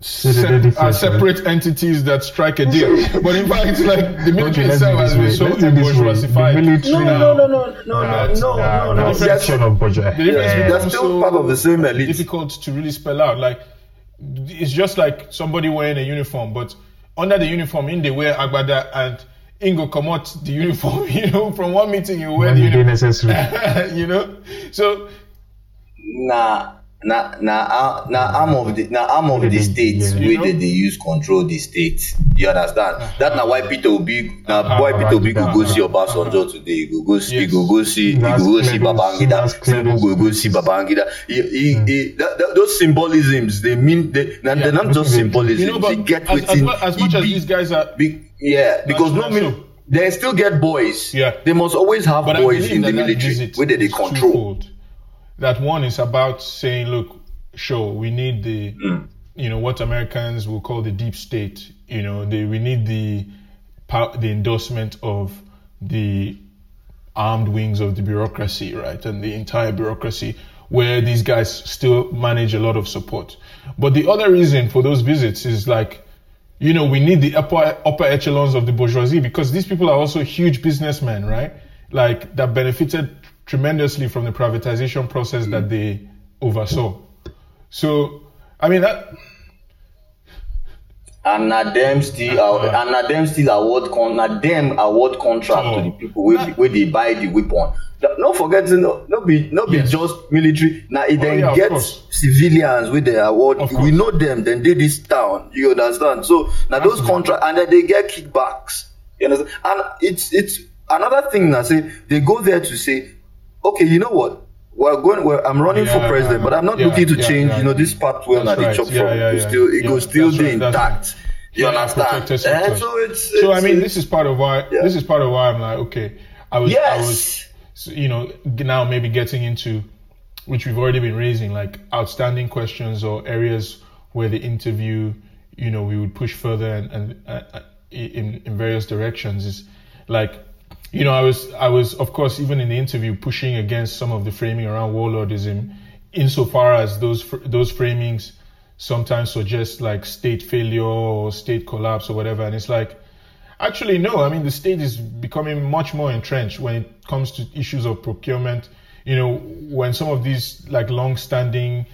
se- uh, different, are right? separate entities that strike a deal. <laughs> but in fact, it's like the military Okay, itself has been so way. Let's do it this way. bourgeoisified. The military- no no no no no no no no nah, no nah, no it's section of budget. The difference Yeah, becomes they're still so part of the same elite. difficult to really spell out. Like it's just like somebody wearing a uniform, but under the uniform, in they wear agbada and Ingo come out the uniform. <laughs> You know, from one meeting you wear When the you dey uniform. necessary. <laughs> you know, so na na na ar- na arm of the na arm of the dey- state yeah. wey dey dey use control the state you understand that na why peter obi na Uh-huh. why peter obi go go see Uh-huh. obasanjo today he go go see he go go see he go go see babangida tinubu go go see babangida he he he that, that, those symbolisms they mean they na Yeah. they're not just symbolisms you know, they get as, as, wetin as e much as be. these guys are, Be, yeah, because no mean they still get boys. Yeah. They must always have but boys in the military where they, they control. twofold. That one is about saying, look, sure, we need the, Mm. you know, what Americans will call the deep state. You know, the, we need the the endorsement of the armed wings of the bureaucracy, right, and the entire bureaucracy, where these guys still manage a lot of support. But the other reason for those visits is like, you know, we need the upper upper echelons of the bourgeoisie because these people are also huge businessmen, right? Like that benefited tremendously from the privatization process that they oversaw. So, I mean, that and na dem still uh, and na dem still award con na dem award contract Oh. to the people wey Na- wey dey buy the weapon no forget no no be no be Yes. just military na e dem yeah, of get civilians with dey award we know them. Then dey this town you understand so na those contract and then they get kickbacks you understand and it's it's another thing na say they go there to say okay you know what? We're going i'm running for Yeah, president but i'm not yeah, looking to yeah, change you know this na That's dey right. chop from yeah. still it Yeah, go still right, intact. You understand? Eh, so it's, so I it's- mean, this is part of why this is part of why I'm like, okay, I was I was so, you know now maybe getting into which we've already been raising like outstanding questions or areas where the interview you know we would push further and, and uh, in in various directions is like you know I was I was of course even in the interview pushing against some of the framing around warlordism insofar as those those framings sometimes suggest like state failure or state collapse or whatever and it's like Actually, no. I mean, the state is becoming much more entrenched when it comes to issues of procurement. You know, when some of these like long-standing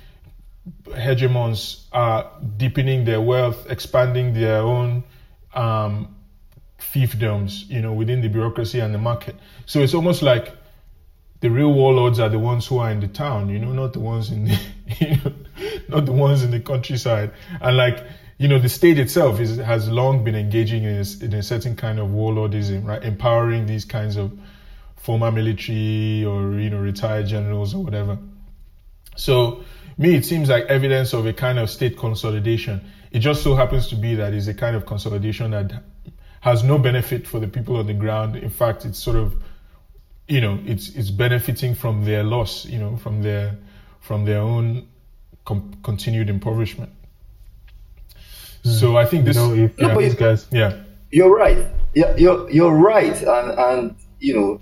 hegemons are deepening their wealth, expanding their own um, fiefdoms, you know, within the bureaucracy and the market. So it's almost like the real warlords are the ones who are in the town, you know, not the ones in the, <laughs> you know, not the ones in the countryside. And like, you know, the state itself is, has long been engaging in a, in a certain kind of warlordism, right? Empowering these kinds of former military or, you know, retired generals or whatever. So, me, it seems like evidence of a kind of state consolidation. It just so happens to be that it's a kind of consolidation that has no benefit for the people on the ground. In fact, it's sort of, you know, it's it's benefiting from their loss, you know, from their from their own com- continued impoverishment. Hmm. So I think You this, know, if No, yeah, but these guys, yeah, you're right. Yeah you're you're right. And and you know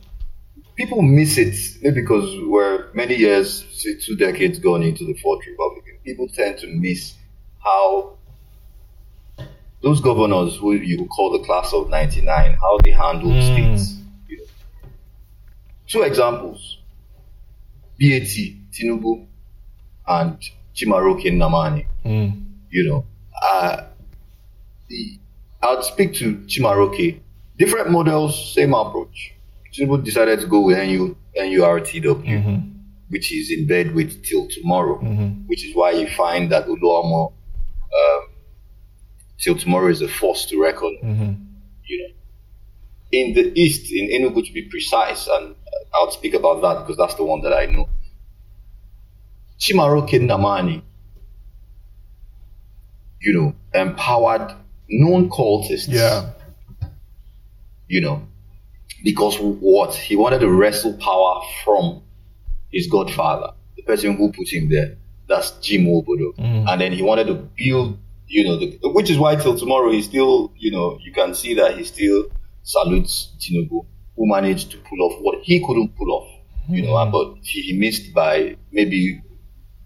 people miss it maybe because we're many years say two decades gone into the fourth republic people tend to miss how those governors who you call the class of 99 how they handled Mm. states you know. two examples bat tinubu and Chimaroke Nnamani mm, you know, uh, the, I'll speak to Chimaroke. Different models, same approach. Tinubu decided to go with NU, NURTW, mhm, which is in bed with till tomorrow, mhm, which is why you find that Oluomo, um, till tomorrow is a force to reckon. mhm, You know, in the east, in Enugu to be precise, and I'll speak about that because that's the one that I know. Chimaroke Nnamani, you know, empowered known cultists. Yeah. You know, because what? He wanted to wrestle power from his godfather, the person who put him there. That's Jim Nwobodo. Mm. And then he wanted to build, you know, the, which is why till tomorrow he still, you know, you can see that he still salutes Tinubu, who managed to pull off what he couldn't pull off, you know, Mm. but he, missed by maybe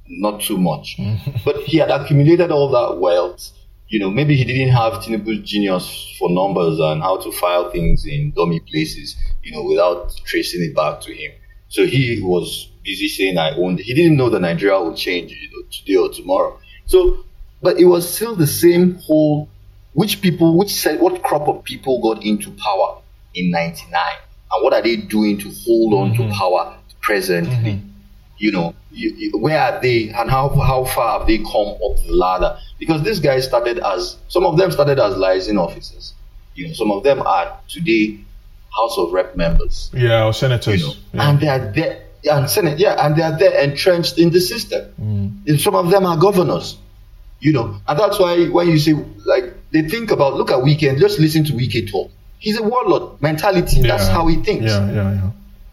not too much. <laughs> But he had accumulated all that wealth. You know, maybe he didn't have Tinubu's genius for numbers and how to file things in dummy places, you know, without tracing it back to him. So he was busy saying, I owned He didn't know that Nigeria would change, you know, today or tomorrow. So, but it was still the same whole, which people, which said, what crop of people got into power in 99? And what are they doing to hold on to mm-hmm. power presently? Mm-hmm. you know, you, you, where are they and how how far have they come up the ladder? Because these guys started as some of them started as liaison officers. You know, some of them are today House of Rep members. Yeah, or You senators. know, yeah. and they are there and Senate, yeah, and they are there entrenched in the system. Mm. And some of them are governors. You know, and that's why when you say like they think about look at Weekend, just listen to Wike talk. He's a warlord mentality. That's how he thinks Yeah, yeah, yeah.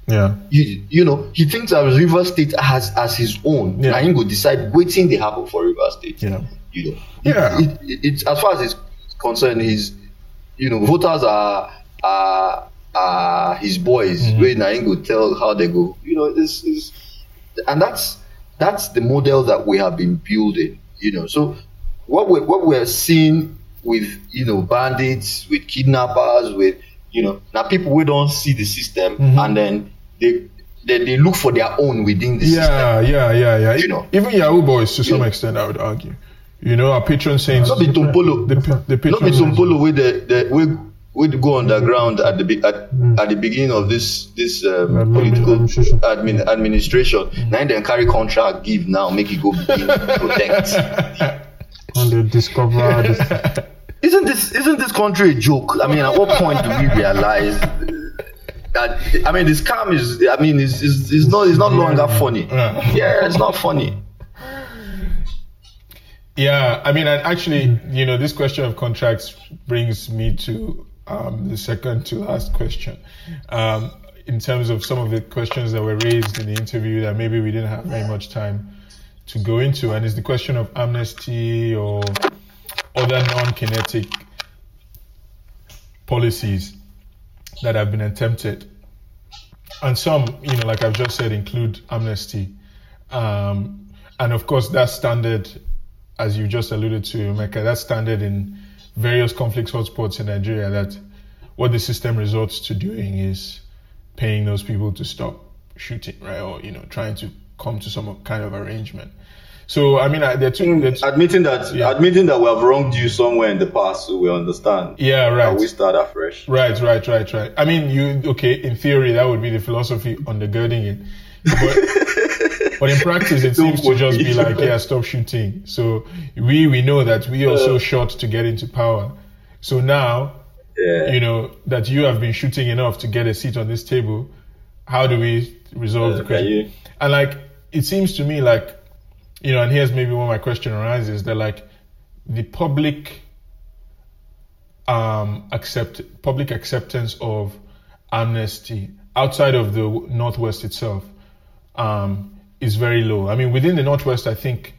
Yeah. you, you know, he thinks as River State has as his own. Yeah. And he go decide waiting they happen for River State. Yeah. You know. Yeah. It, it, it's as far as it's concerned, his you know, voters are are are his boys. Mm-hmm. Where he tell how they go. You know, this is and that's that's the model that we have been building. You know, so what we what we're seeing with you know bandits, with kidnappers, with you know now people we don't see the system Mm-hmm. and then they, they they look for their own within the system. Yeah, yeah, yeah, yeah. You know. Even Yahoo boys, to some know. extent, I would argue. You know, our patron saints. Not be Tompolo. The, the Not be patron saints- Tompolo where the, the we we go mm-hmm. underground at the be- at, mm-hmm. at the beginning of this this uh, um, Admin- political administration. admin, administration. Mm-hmm. Now then carry contract give now make it go begin <laughs> protect. and they discover <laughs> this, Isn't this isn't this country a joke? I mean, at what point do we realize that? I mean, this scam is. I mean, it's, it's, it's not it's not longer funny. Yeah. Yeah, it's not funny. Yeah, I mean, and actually, you know, this question of contracts brings me to um, the second to last question. Um, in terms of some of the questions that were raised in the interview that maybe we didn't have very much time to go into, and it's the question of amnesty or other non-kinetic policies that have been attempted. And some, you know, like I've just said, include amnesty. Um, and of course, that's standard, as you just alluded to, Emeka, that's standard in various conflict hotspots in Nigeria that what the system resorts to doing is paying those people to stop shooting, right? Or, you know, trying to come to some kind of arrangement. So, I mean, are two, mm, there are two- Admitting that Yeah. admitting that we have wronged you somewhere in the past, so we understand. yeah, right. And we start afresh. Right, right, right, right. I mean, you okay? In theory, that would be the philosophy undergirding it, but, <laughs> but in practice, it <laughs> seems to just be like, yeah, stop shooting. So we we know that we also shot to get into power. So now, Yeah. you know that you have been shooting enough to get a seat on this table. How do we resolve Uh, the question? And like, it seems to me like, you know, and here's maybe where my question arises: that like, the public um, accept public acceptance of amnesty outside of the Northwest itself um, is very low. I mean, within the Northwest, I think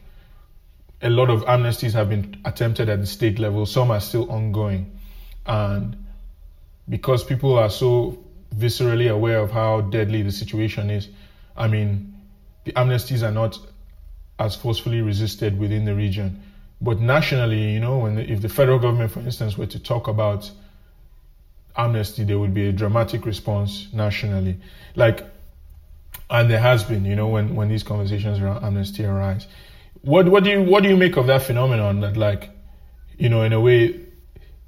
a lot of amnesties have been attempted at the state level. Some are still ongoing, and because people are so viscerally aware of how deadly the situation is, I mean, the amnesties are not as forcefully resisted within the region. But nationally, you know, when the, if the federal government, for instance, were to talk about amnesty, there would be a dramatic response nationally. Like, and there has been, you know, when, when these conversations around amnesty arise. What what do you what do you make of that phenomenon that like, you know, in a way,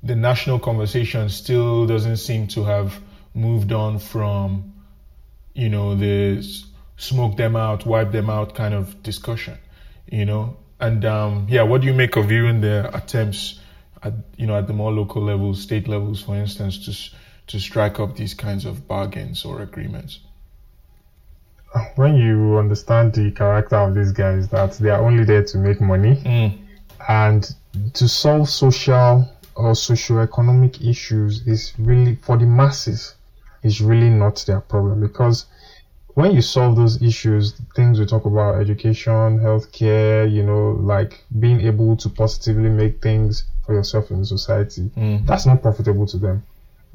the national conversation still doesn't seem to have moved on from, you know, the smoke them out, wipe them out kind of discussion, you know. And um, yeah, what do you make of viewing the attempts at you know at the more local levels, state levels, for instance, to to strike up these kinds of bargains or agreements? When you understand the character of these guys, that they are only there to make money Mm. and to solve social or socio-economic issues is really for the masses is really not their problem because when you solve those issues, things we talk about education, healthcare, you know, like being able to positively make things for yourself in society, Mm. that's not profitable to them.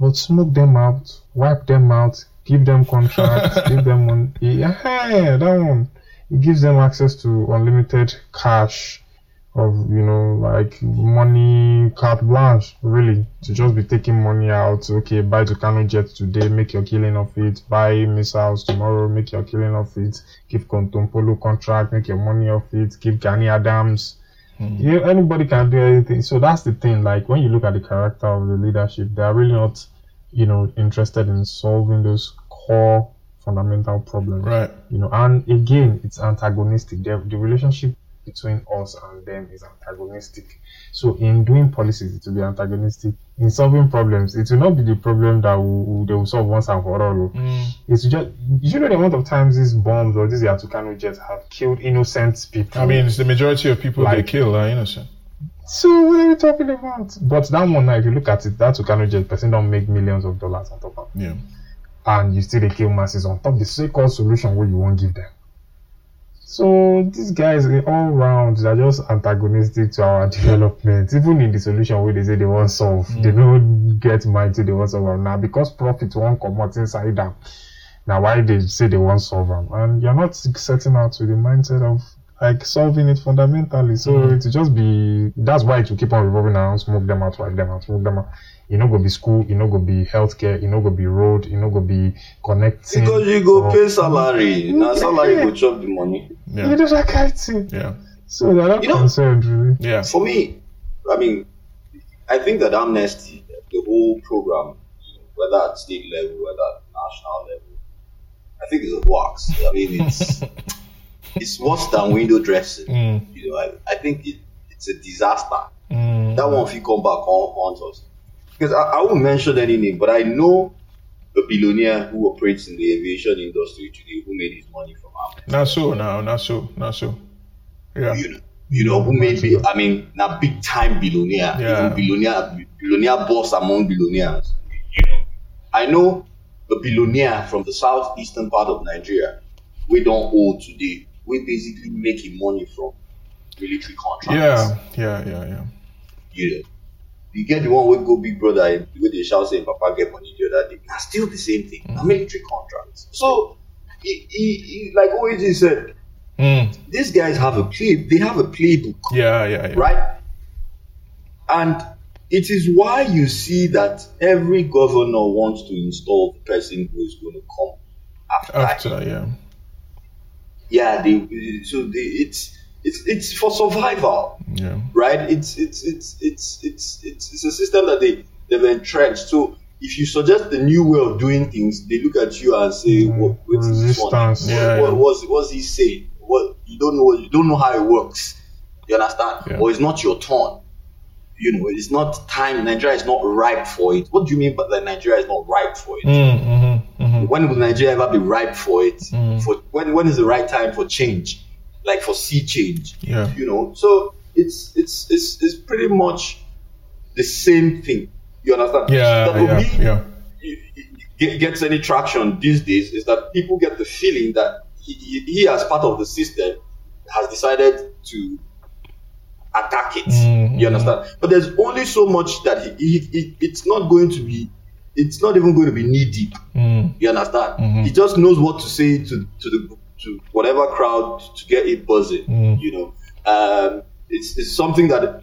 But smoke them out, wipe them out, give them contracts, <laughs> give them money. Yeah, that one. It gives them access to unlimited cash of you know like money carte blanche really to just be taking money out okay buy the Tucano jet today make your killing of it buy missiles tomorrow make your killing of it give Kontompolo contract make your money of it give Gani Adams hmm. yeah, anybody can do anything. So that's the thing. Like when you look at the character of the leadership, they are really not, you know, interested in solving those core fundamental problems. Right. You know, and again, it's antagonistic. The, the relationship between us and them is antagonistic. So in doing policies, it will be antagonistic. In solving problems, it will not be the problem that will, they will solve once and for all. Mm. It's just you know the amount of times these bombs or these Yatukano jets have killed innocent people. I mean, it's the majority of people they kill are innocent. So what are we talking about? But that one now, if you look at it, that Tucano jet person don't make millions of dollars on top of it. Yeah. And you still they kill masses on top the so-called solution where you won't give them. So these guys eh, all round they're just antagonistic to our <laughs> development. Even in the solution where they say they want solve, they don't get mind to they want solve now because profit won't come out inside them. Now why they say they want solve them, and you're not setting out with the mindset of like solving it fundamentally. So Mm. it will just be that's why it will keep on revolving around, smoke them out, wipe them out, smoke them out. You know, go be school, you know, go be healthcare, you know, go be road, you know, go be connecting. Because you go or- pay salary. Now salary go chop the money. You Yeah. know that kind of thing. Yeah. So they're not You know- concerned really. Yeah. For me, I mean, I think that amnesty, the whole program, whether at state level, whether at national level, I think it's a wax. I mean, it's <laughs> it's worse than window dressing. Mm. You know, I, I think it, it's a disaster. Mm. That one, if you come back on haunt us, because I, I won't mention any name, but I know a billionaire who operates in the aviation industry today who made his money from amnesty. Not so now. Not so. Not so. Yeah. you know, you know, who made me, I mean, now big time billionaire, Yeah. even billionaire, billionaire boss among billionaires. You know, I know a billionaire from the southeastern part of Nigeria, we don't owe today. We basically making money from military contracts. Yeah. Yeah. Yeah. Yeah. You you get the one with go big brother, where they shout saying Papa get money the other day. Now still the same thing. Now military contracts. So, he, he, he, like OAG said, Mm. these guys have a play. They have a playbook Yeah. Yeah. Yeah. right? And it is why you see that every governor wants to install the person who is going to come after. After. Yeah. Yeah, they so they, it's it's it's for survival, Yeah. right? It's it's it's it's it's it's, it's a system that they they've entrenched. So if you suggest a new way of doing things, they look at you and say, Mm, "What what is this one? resistance. Yeah, what, yeah. what's what's he saying? What you don't know? You don't know how it works. You understand? Yeah. Or it's not your turn. You know, it's not time. Nigeria is not ripe for it. What do you mean by that? Nigeria is not ripe for it? Mm. Mm-hmm. Mm-hmm. When will Nigeria ever be ripe for it? Mm. For when when is the right time for change? Like for sea change? Yeah. You know, so it's it's it's it's pretty much the same thing. You understand? Yeah. That Yeah. Obi Yeah. get- gets any traction these days is that people get the feeling that he, he, he as part of the system has decided to attack it. Mhm. You understand? But there's only so much that he, he, he it's not going to be. It's not even going to be knee deep. Mm. You understand? Mhm. He just knows what to say to to the to whatever crowd to get it buzzing. Mm. You know, um, it's it's something that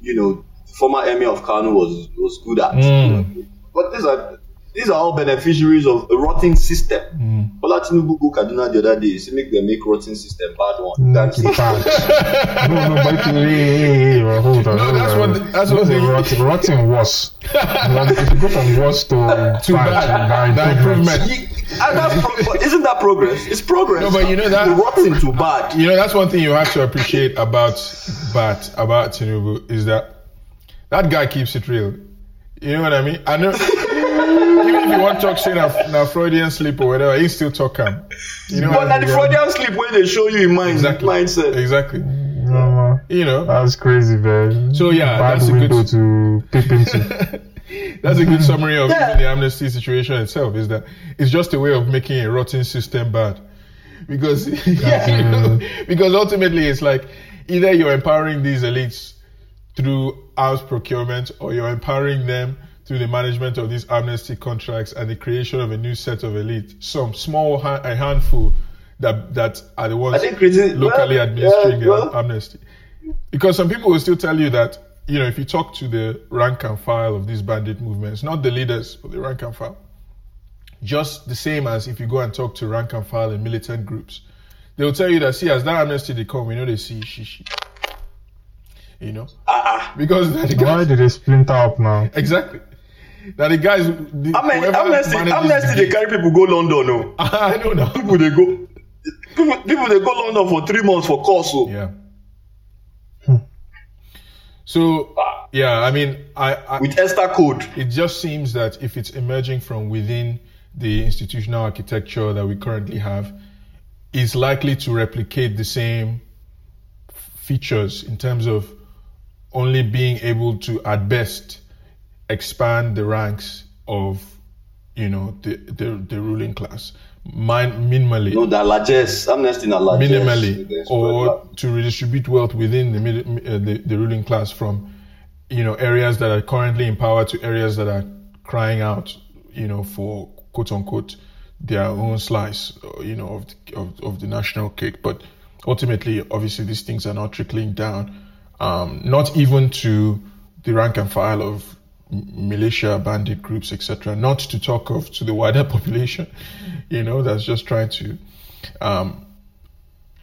you know former emir of Kano was was good at. Mm. But these are these are all beneficiaries of a rotting system. Mm. Bola Tinubu go Kaduna the other day, say make them make rotting system bad one. Make That's it it. bad. <laughs> no, no, but if you, hey, hey, hey, well, hold on. No, hold that's on. what- that's No, what the they- rot, rotting worse. <laughs> Well, if you go from worse to Too bad. The improvement. You- and that's pro- but isn't that progress? It's progress. No, but you know that- The rotting to bad. You know, that's one thing you have to appreciate about Bat, about Tinubu, is that that guy keeps it real. You know what I mean? I know. Even, if you want to talk say na, na Freudian sleep or whatever, he still talk him. You know, But now the. Freudian sleep when they show you in mind exactly mindset. exactly. No, You know, that's crazy, man. So, yeah, bad that's a window good- to peep into. <laughs> that's a good summary of Yeah. even the amnesty situation itself. Is that it's just a way of making a rotten system bad, because yeah, <laughs> you know, because ultimately it's like either you're empowering these elites through house procurement or you're empowering them through the management of these amnesty contracts and the creation of a new set of elite, some small ha- a handful that that are the ones I locally well, administering yeah, well- amnesty. Because some people will still tell you that, you know, if you talk to the rank and file of these bandit movements, not the leaders, but the rank and file, just the same as if you go and talk to rank and file in militant groups, they'll tell you that, see, as that amnesty they come, we know they see shishi. You know? Ah, ah. Because they're the Why did they splinter up now? exactly. Now the guys, the, I mean, whoever amnesty, the they carry people go London. No, oh? <laughs> I know now. people they go, people, people they go London for three months for course. So Yeah. Hmm. So yeah, I mean, I, I with Esther code. it just seems that if it's emerging from within the institutional architecture that we currently have, is likely to replicate the same features in terms of only being able to, at best, expand the ranks of, you know, the the, the ruling class, Min- minimally. No, that largesse. Amnesty na largesse. minimally. Or to redistribute wealth within the, uh, the the ruling class from you know areas that are currently in power to areas that are crying out you know for quote unquote their own slice uh, you know of the, of, of the national cake. But ultimately obviously these things are not trickling down um, not even to the rank and file of militia bandit groups etc not to talk of to the wider <laughs> population you know that's just trying to um,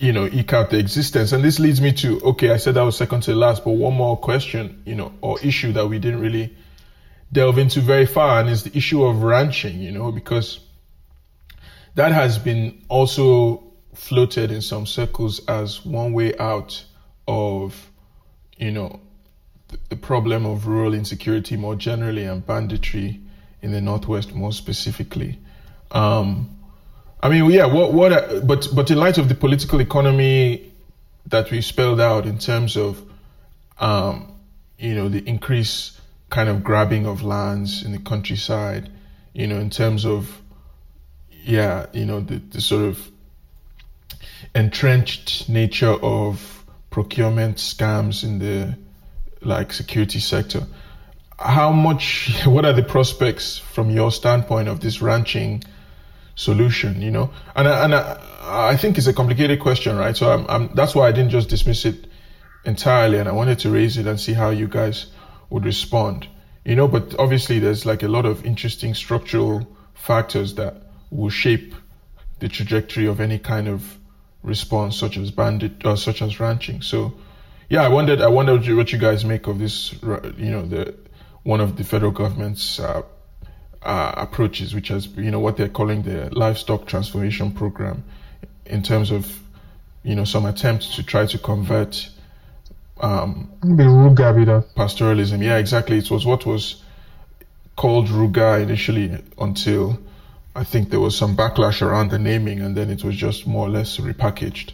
you know, eke out the existence. And this leads me to okay, I said that was second to last, but one more question, you know, or issue that we didn't really delve into very far, and is the issue of ranching, you know, because that has been also floated in some circles as one way out of, you know, the, problem of rural insecurity more generally and banditry in the Northwest more specifically. Um, I mean, yeah. What? What? But but in light of the political economy that we spelled out in terms of, um, you know, the increased kind of grabbing of lands in the countryside, you know, in terms of, yeah, you know, the, the sort of entrenched nature of procurement scams in the like security sector. How much? <laughs> What are the prospects from your standpoint of this ranching? solution, you know? And I, and I, I think it's a complicated question, right? So I'm, I'm, that's why I didn't just dismiss it entirely and I wanted to raise it and see how you guys would respond, you know? But obviously there's like a lot of interesting structural factors that will shape the trajectory of any kind of response such as bandit or such as ranching. So yeah, I wondered, I wondered what you, what you guys make of this, you know, the, one of the federal government's, uh, uh, approaches, which has you know what they're calling the livestock transformation program, in terms of you know some attempts to try to convert um, The Ruga pastoralism. Yeah, exactly. It was what was called Ruga initially until I think there was some backlash around the naming, and then it was just more or less repackaged.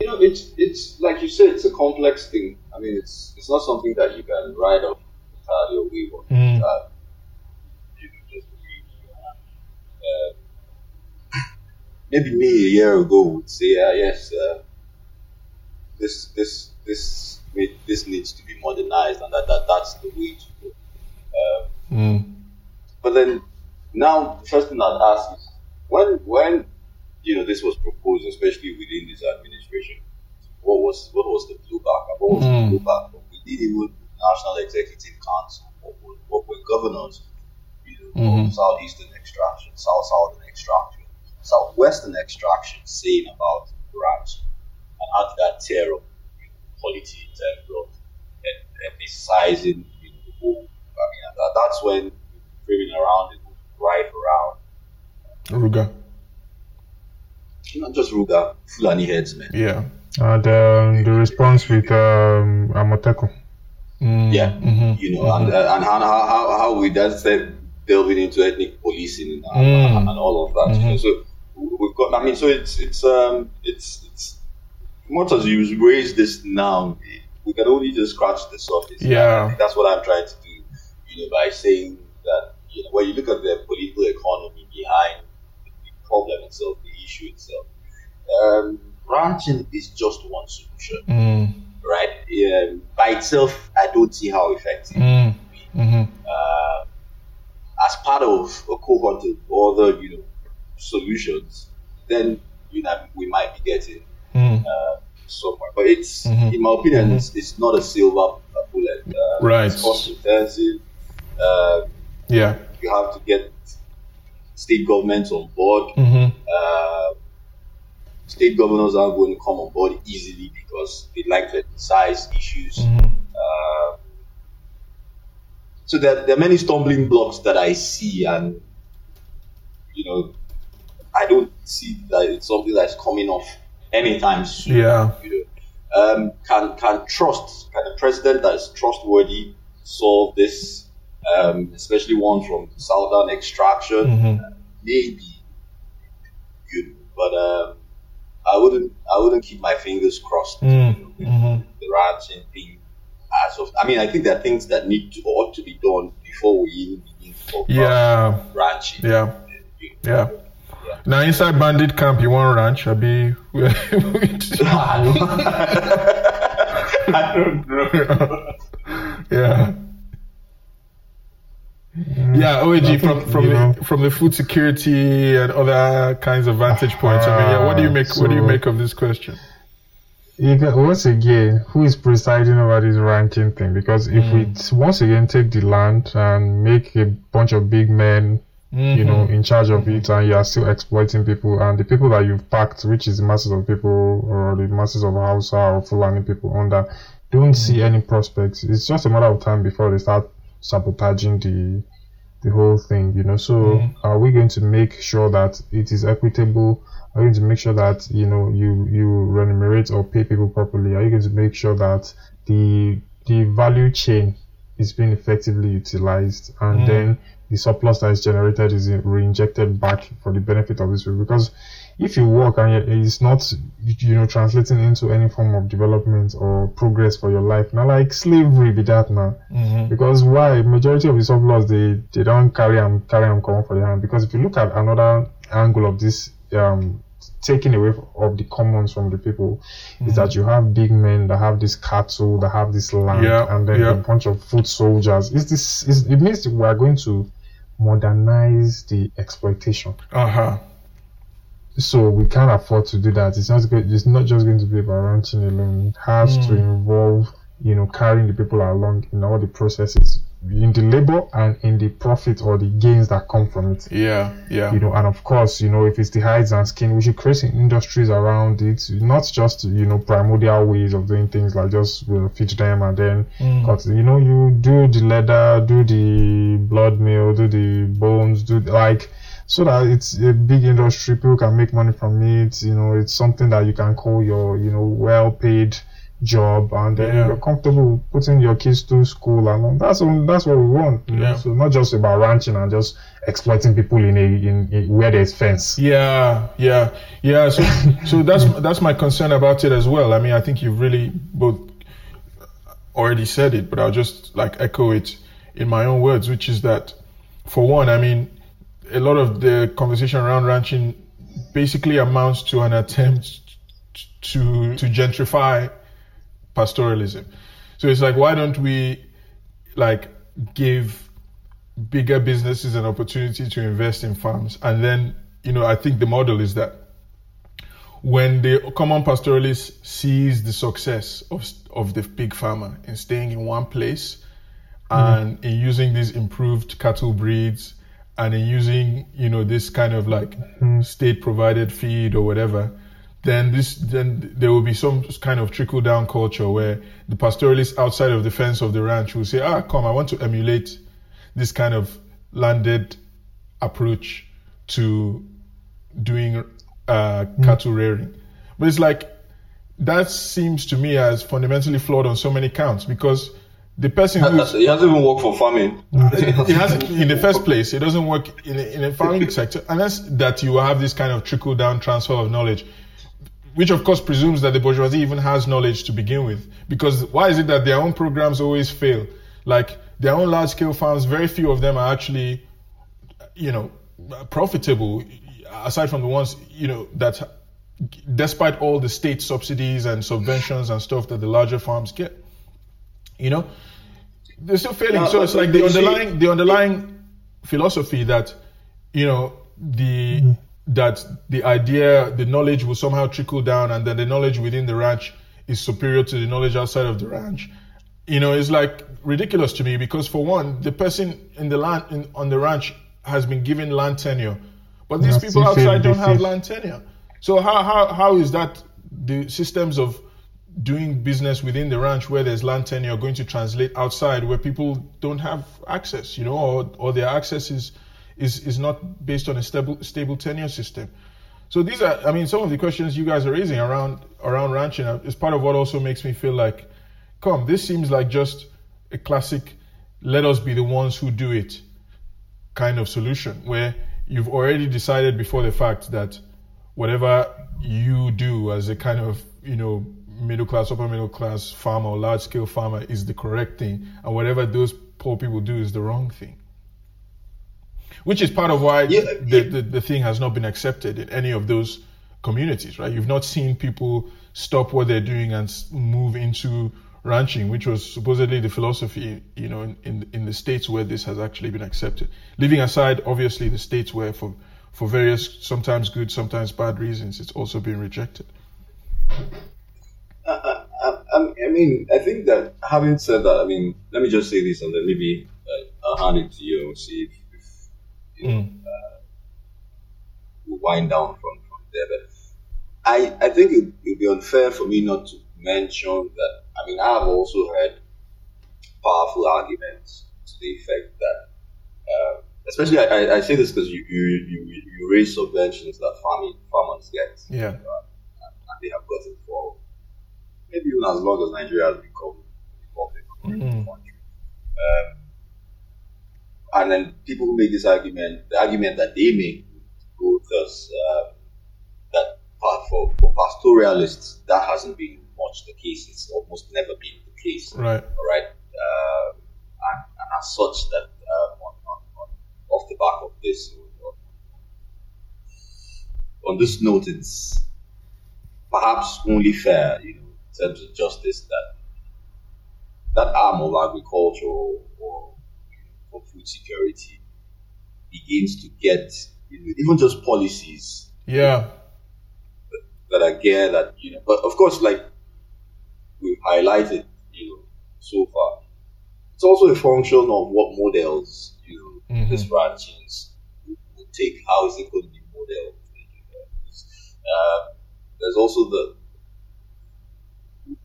You know, it's it's like you said, it's a complex thing. I mean, it's it's not something that you can write off entirely away from. Mm. Uh, you can just uh, maybe me a year ago would say, uh, yes, uh, this this this this needs to be modernized, and that, that that's the way to go. Um, Mm. but then now, the first thing I'd ask is when when you know this was proposed, especially within this administration, what was what was the blowback? What was Mm. the blowback from within even National Executive Council? What were, what were governors, you know, Mhm. of southeastern extraction, south southern extraction, southwestern extraction saying about ranch, and how did that tear up you know, polity in terms of ethnicizing you know, the whole? I mean, that, that's when framing around it, right around, Ruga. Not just Ruga, Fulani herdsmen. Yeah. And um, the response with um, Amotekun. Mm. Yeah. hmm you know, and, uh, and how, how, how we that's the delving into ethnic policing and, Mm. and all of that. you know. Mhm. So we've got. I mean, so it's it's um it's it's much as you raise this now, we can only just scratch the surface. Yeah. I that's what I'm trying to do. You know, by saying that you know when you look at the political economy behind the problem itself, the issue itself, um, ranching is just one solution, Mm, right? Um, by itself, I don't see how effective. mm, mhm. Uh, as part of a cohort of other, you know, solutions, then you know we might be getting Mm. uh, somewhere. But it's, Mhm. in my opinion, Mhm. it's, it's not a silver bullet. Uh, Right. It's cost intensive. Uh, Yeah. you have to get state governments on board. Mm-hmm. Uh, state governors aren't going to come on board easily because they like to size issues. Mm-hmm. Uh, so there, there are many stumbling blocks that I see, and you know, I don't see that it's something that's coming off anytime soon. Yeah. You know, um, can can trust can a president that is trustworthy solve this, um, especially one from southern extraction? Mm-hmm. Maybe, you know, but um, I wouldn't I wouldn't keep my fingers crossed. Mm, you know, with. The ranching thing. As of, I mean, I think there are things that need to ought to be done before we even begin to talk Yeah. about ranching. Yeah. You know. Yeah. Now inside bandit camp, you want ranch? I be. <laughs> <laughs> I don't know. <laughs> yeah. Mm. Yeah, OAG from from you know. the, from the food security and other kinds of vantage ah, points. I mean, yeah. What do you make? what do you make of this question? Can, once again, who is presiding over this ranching thing? Because if we mm. once again take the land and make a bunch of big men, you know, mm-hmm. in charge of it, and you are still exploiting people, and the people that you've packed, which is the masses of people or the masses of Hausa or Fulani people under, don't mm. see any prospects. It's just a matter of time before they start sabotaging the the whole thing, you know. So Mhm. are we going to make sure that it is equitable? Are you going to make sure that you know you you remunerate or pay people properly? Are you going to make sure that the the value chain is being effectively utilized and Mm. then the surplus that is generated is reinjected back for the benefit of this people? Because if you work and it's not you know translating into any form of development or progress for your life, now like slavery be that now. Mm-hmm. Because why majority of the surplus they they don't carry them carry them come for the hand. Because if you look at another angle of this um taking away of the commons from the people is that you have big men that have this cattle that have this land Yeah, and then yeah. a bunch of foot soldiers. Is this is it means we are going to modernize the exploitation. Uh huh. So we can't afford to do that. It's not good. It's not just going to be about ranching alone. It has to Mm. involve, you know, carrying the people along in all the processes, in the labor and in the profit or the gains that come from it. Yeah. Yeah. You know, and of course, you know, if it's the hides and skin, we should create industries around it, not just you know primordial ways of doing things like just you know, feed them and then Mm. cut. You know, you do the leather, do the blood meal, do the bones, do the, like so that it's a big industry. People can make money from it. You know, it's something that you can call your you know well-paid job, and then Yeah. you're comfortable putting your kids to school, and that's that's what we want. Yeah. So not just about ranching and just exploiting people in a in, in where there's fence. Yeah, yeah, yeah. So, so that's <laughs> that's my concern about it as well. I mean, I think you've really both already said it, but I'll just like echo it in my own words, which is that, for one, I mean, a lot of the conversation around ranching basically amounts to an attempt to to gentrify pastoralism. So it's like, why don't we like give bigger businesses an opportunity to invest in farms. And then, you know, I think the model is that when the common pastoralist sees the success of, of the pig farmer in staying in one place mm-hmm. and in using these improved cattle breeds and in using, you know, this kind of like state provided feed or whatever, then this then there will be some kind of trickle down culture where the pastoralists outside of the fence of the ranch will say, ah, come, I want to emulate this kind of landed approach to doing uh, cattle rearing. But it's like that seems to me as fundamentally flawed on so many counts because the person who's It hasn't even worked for farming. it hasn't in the first place it doesn't work in a, in a farming <laughs> sector unless that you have this kind of trickle down transfer of knowledge which of course presumes that the bourgeoisie even has knowledge to begin with. Because why is it that their own programs always fail? Like their own large scale farms very few of them are actually you know profitable aside from the ones you know that despite all the state subsidies and subventions and stuff that the larger farms get. You know they're still failing. No, so it's like they the see- underlying the underlying philosophy that you know the that the idea the knowledge will somehow trickle down and then the knowledge within the ranch is superior to the knowledge outside of the ranch. You know, it's like ridiculous to me because for one, the person in the land in, on the ranch has been given land tenure, but these Yeah, people outside don't have land tenure. So how how how is that the systems of doing business within the ranch where there's land tenure going to translate outside where people don't have access, you know, or, or their access is, is, is not based on a stable, stable tenure system. So these are, I mean, some of the questions you guys are raising around, around ranching is part of what also makes me feel like, come, this seems like just a classic, let us be the ones who do it kind of solution where you've already decided before the fact that whatever you do as a kind of you know middle class upper middle class farmer or large scale farmer is the correct thing and whatever those poor people do is the wrong thing. Which is part of why Yeah, the, yeah. the, the thing has not been accepted in any of those communities right? You've not seen people stop what they're doing and move into ranching which was supposedly the philosophy you know in, in in the states where this has actually been accepted. Leaving aside obviously the states where for for various sometimes good sometimes bad reasons it's also been rejected I, I, I, mean, I think that having said that, I mean, let me just say this and then maybe uh, I'll hand it to you and see if, if you know, Mm. uh, we'll wind down from, from there. But I, I think it would be unfair for me not to mention that. I mean, I have also heard powerful arguments to the effect that, uh, especially I, I, say this because you, you, you, you raise subventions that farming farmers get yeah and they have gotten for maybe even as long as Nigeria has become a republic Mhm. country. Um, and then people who make this argument, the argument that they make go thus um, that part for, for pastoralists, that hasn't been much the case. It's almost never been the case. right right. Um, and, and as such, that um, on, on, on, off the back of this, on, this note, it's perhaps only fair, you know, terms of justice, that that arm of agriculture or, food security begins to get, you know, even just policies yeah that are geared at, you know, but of course, like we've highlighted, you know, so far, it's also a function of what models, you know, Mhm. this ranchings will take. How is it going to be modeled? Uh, there's also the,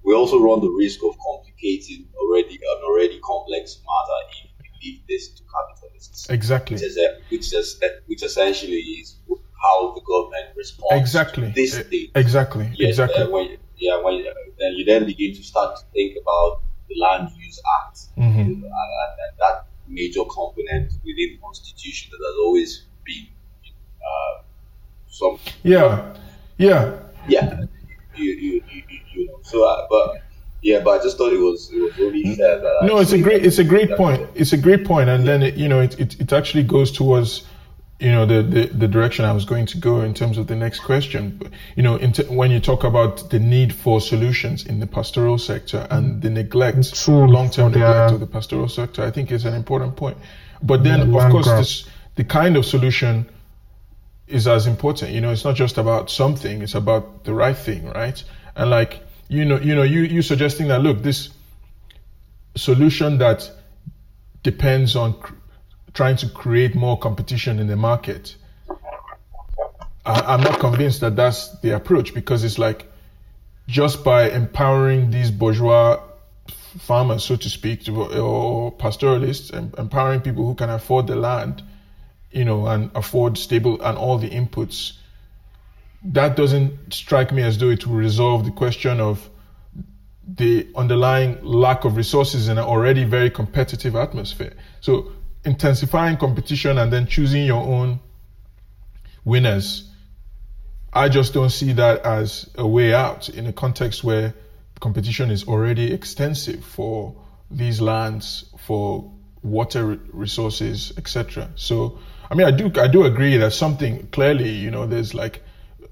we also run the risk of complicating already an already complex matter if we leave this to capitalists. Exactly. Which is which is which essentially is how the government responds exactly. to this thing. exactly Yes, exactly. uh, when, yeah, when uh, then you then begin to start to think about the Land Use Act. Mhm. and, and, that major component within the constitution that has always been uh, some yeah. Yeah. Yeah you, you know so uh, but yeah but I just thought it was it was only fair that I no it's a great that- it's a great that- point. it's a great point and then it, you know it, it, it actually goes towards you know the, the the direction i was going to go in terms of the next question. You know in t- when you talk about the need for solutions in the pastoral sector and the neglect True, long-term for neglect of the pastoral sector i think is an important point. But then Yeah, of course this the kind of solution is as important. You know, it's not just about something; it's about the right thing, right? And like you know, you know, you you suggesting that look, this solution that depends on cr- trying to create more competition in the market. I, I'm not convinced that that's the approach because it's like just by empowering these bourgeois farmers, so to speak, to, or pastoralists, empowering people who can afford the land, you know, and afford stable and all the inputs. That doesn't strike me as though it will resolve the question of the underlying lack of resources in an already very competitive atmosphere. So intensifying competition and then choosing your own winners, I just don't see that as a way out in a context where competition is already extensive for these lands, for water resources, etc. So, I mean, I do I do agree that something clearly, you know, there's like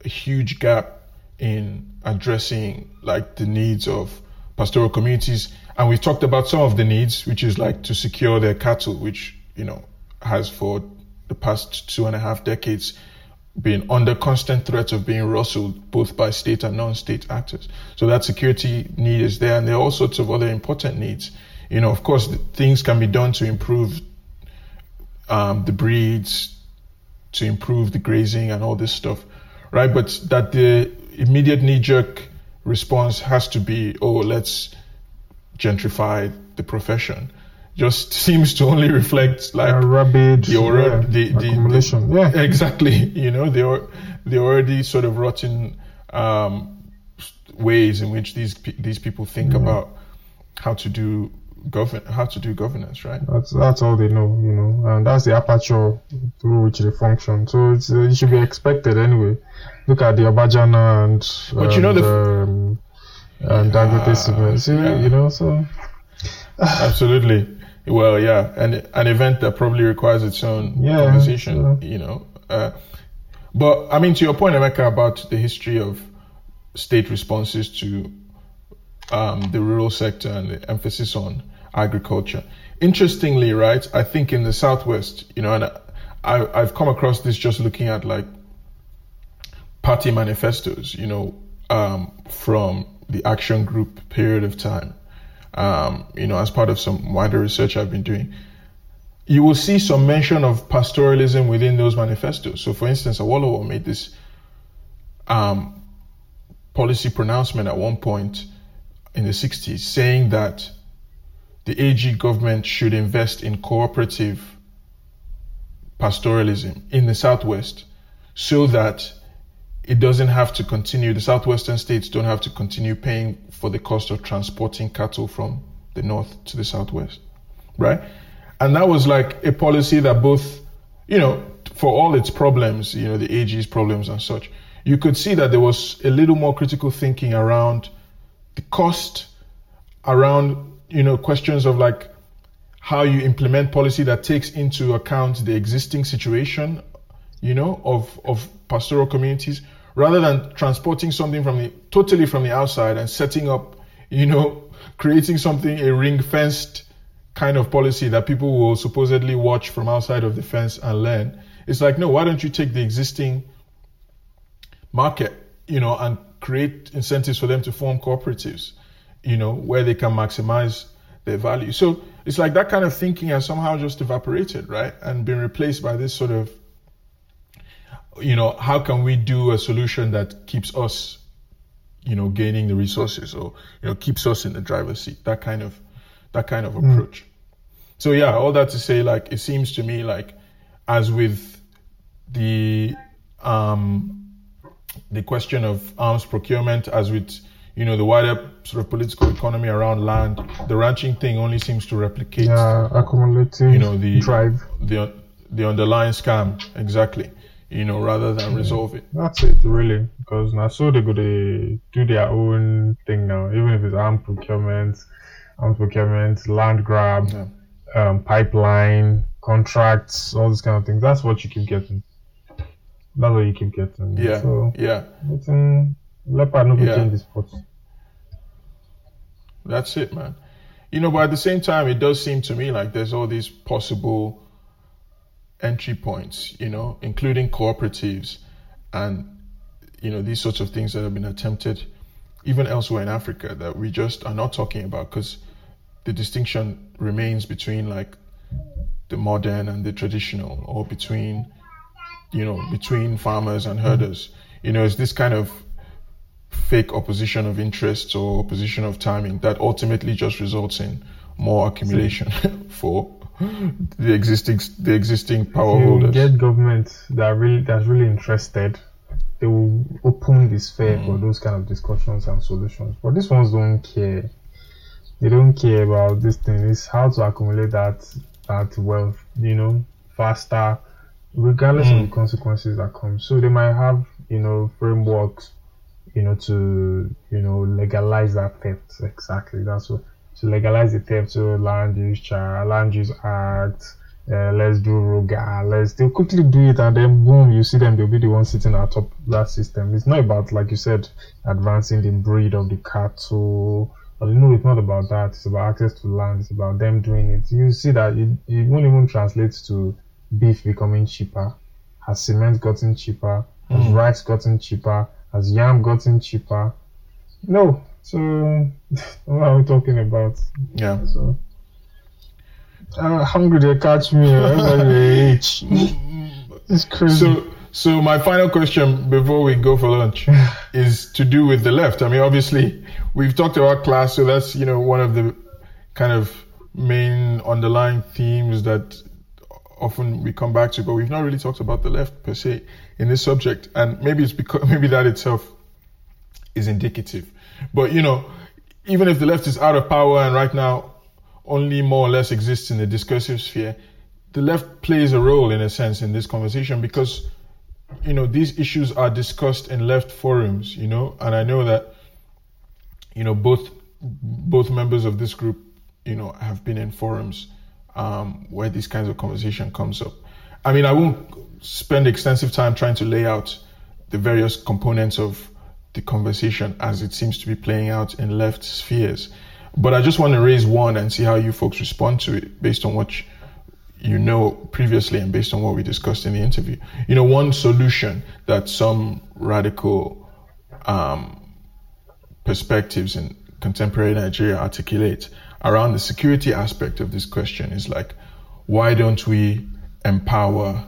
a huge gap in addressing like the needs of pastoral communities. And we talked about some of the needs, which is like to secure their cattle, which, you know, has for the past two and a half decades been under constant threat of being rustled both by state and non-state actors. So that security need is there, and there are all sorts of other important needs. You know, of course, things can be done to improve um, the breeds, to improve the grazing and all this stuff, right? But that the immediate knee-jerk response has to be, oh, let's gentrify the profession. Just <laughs> seems to only reflect like uh, rabid the, already, yeah, the, the, accumulation. the, yeah, <laughs> exactly. You know, they are they already sort of rotten um, ways in which these these people think about how to do govern how to do governance, right? That's that's all they know, you know, and that's the aperture through which they function. So it's, uh, it should be expected anyway. Look at the Obajana and But you know the- um, and Dangote Cement. See, yeah. you know, so Absolutely. Well, yeah, and an event that probably requires its own Yeah, conversation, so- you know. Uh, but I mean, to your point, Emeka, about the history of state responses to um, the rural sector and the emphasis on agriculture. Interestingly, right, I think in the southwest, you know, and I, I've come across this just looking at like party manifestos, you know, um, from the action group period of time, um, you know, as part of some wider research I've been doing. You will see some mention of pastoralism within those manifestos. So, for instance, Awolowo made this um, policy pronouncement at one point in the 60s saying that the AG government should invest in cooperative pastoralism in the southwest so that it doesn't have to continue, the southwestern states don't have to continue paying for the cost of transporting cattle from the north to the southwest, right? And that was like a policy that both, you know, for all its problems, you know, the AG's problems and such, you could see that there was a little more critical thinking around the cost, around, you know, questions of like how you implement policy that takes into account the existing situation, you know, of, of pastoral communities, rather than transporting something from the totally from the outside and setting up, you know, <laughs> creating something a ring fenced kind of policy that people will supposedly watch from outside of the fence and learn. It's like, no, why don't you take the existing market, you know, and create incentives for them to form cooperatives, you know, where they can maximize their value. So it's like that kind of thinking has somehow just evaporated, right? And been replaced by this sort of, you know, how can we do a solution that keeps us, you know, gaining the resources or, you know, keeps us in the driver's seat, that kind of, that kind of approach. So yeah, all that to say, like, it seems to me like, as with the, um, the question of arms procurement, as with you know the wider sort of political economy around land, the ranching thing only seems to replicate yeah, accumulative you know the drive. the the underlying scam exactly, you know, rather than resolve it. That's it, really, because now so they go to do their own thing now, even if it's armed procurement, armed procurement, land grab, Yeah. um, pipeline, contracts, all these kind of things. That's what you keep getting. That's what you keep getting. Yeah, So, yeah, leopard no Yeah. yeah. change the spot. that's it, man. You know, but at the same time, it does seem to me like there's all these possible entry points, you know, including cooperatives and, you know, these sorts of things that have been attempted even elsewhere in Africa that we just are not talking about because the distinction remains between like the modern and the traditional or between, you know, between farmers and herders. You know, it's this kind of fake opposition of interests or opposition of timing that ultimately just results in more accumulation <laughs> for the existing the existing power You holders. get government that really that's really interested they will open the sphere mm. for those kind of discussions and solutions. But these ones don't care. They don't care about this thing. It's how to accumulate that that wealth, you know, faster, regardless mm. of the consequences that come. So they might have, you know, frameworks, you know, to you know legalize that theft. Exactly. That's what to legalize the theft. So land use charge, land use act uh, let's do Ruga, let's they'll quickly do it and then boom, you see them, they'll be the ones sitting at top that system. It's not about, like you said, advancing the breed of the cattle. But you know, it's not about that. It's about access to land. It's about them doing it. You see that it, it won't even translate to beef becoming cheaper. Has cement gotten cheaper? Has mm. rice gotten cheaper? Has yam gotten cheaper? No. So, <laughs> what are we talking about? Yeah. So, uh, hungry they catch me. Everybody age. <laughs> It's crazy. So, so my final question before we go for lunch <laughs> is to do with the left. I mean, obviously, we've talked about class, so that's you know one of the kind of main underlying themes that often we come back to, but we've not really talked about the left per se in this subject, and maybe it's because <laughs> maybe that itself is indicative. But you know, even if the left is out of power and right now only more or less exists in the discursive sphere, the left plays a role in a sense in this conversation because you know these issues are discussed in left forums, you know, and I know that you know both both members of this group, you know, have been in forums um, where these kinds of conversation comes up. I mean, I won't spend extensive time trying to lay out the various components of the conversation as it seems to be playing out in left spheres. But I just want to raise one and see how you folks respond to it based on what you know previously and based on what we discussed in the interview. You know, one solution that some radical um, perspectives in contemporary Nigeria articulate around the security aspect of this question is like, why don't we empower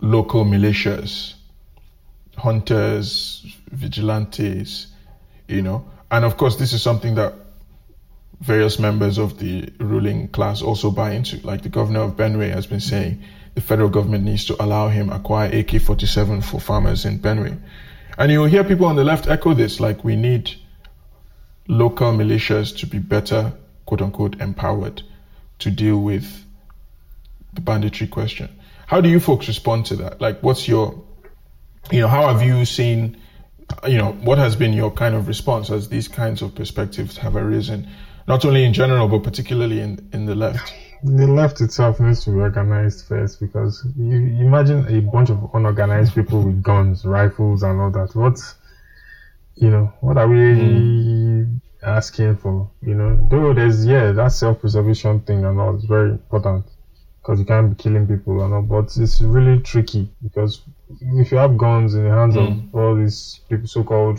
local militias, hunters, vigilantes, you know, and of course, this is something that various members of the ruling class also buy into. Like the governor of Benue has been saying, the federal government needs to allow him acquire AK-47 for farmers in Benue. And you'll hear people on the left echo this, like we need local militias to be better, quote unquote, empowered to deal with the banditry question. How do you folks respond to that? Like, what's your, you know, how have you seen you know, what has been your kind of response as these kinds of perspectives have arisen, not only in general, but particularly in, in the left? The left itself needs to be organized first because you, you imagine a bunch of unorganized people with guns, rifles, and all that. What, you know, what are we mm. asking for? You know, though there's, yeah, that self preservation thing and all is very important because you can't be killing people and all, but it's really tricky because if you have guns in the hands mm. of all these people, so-called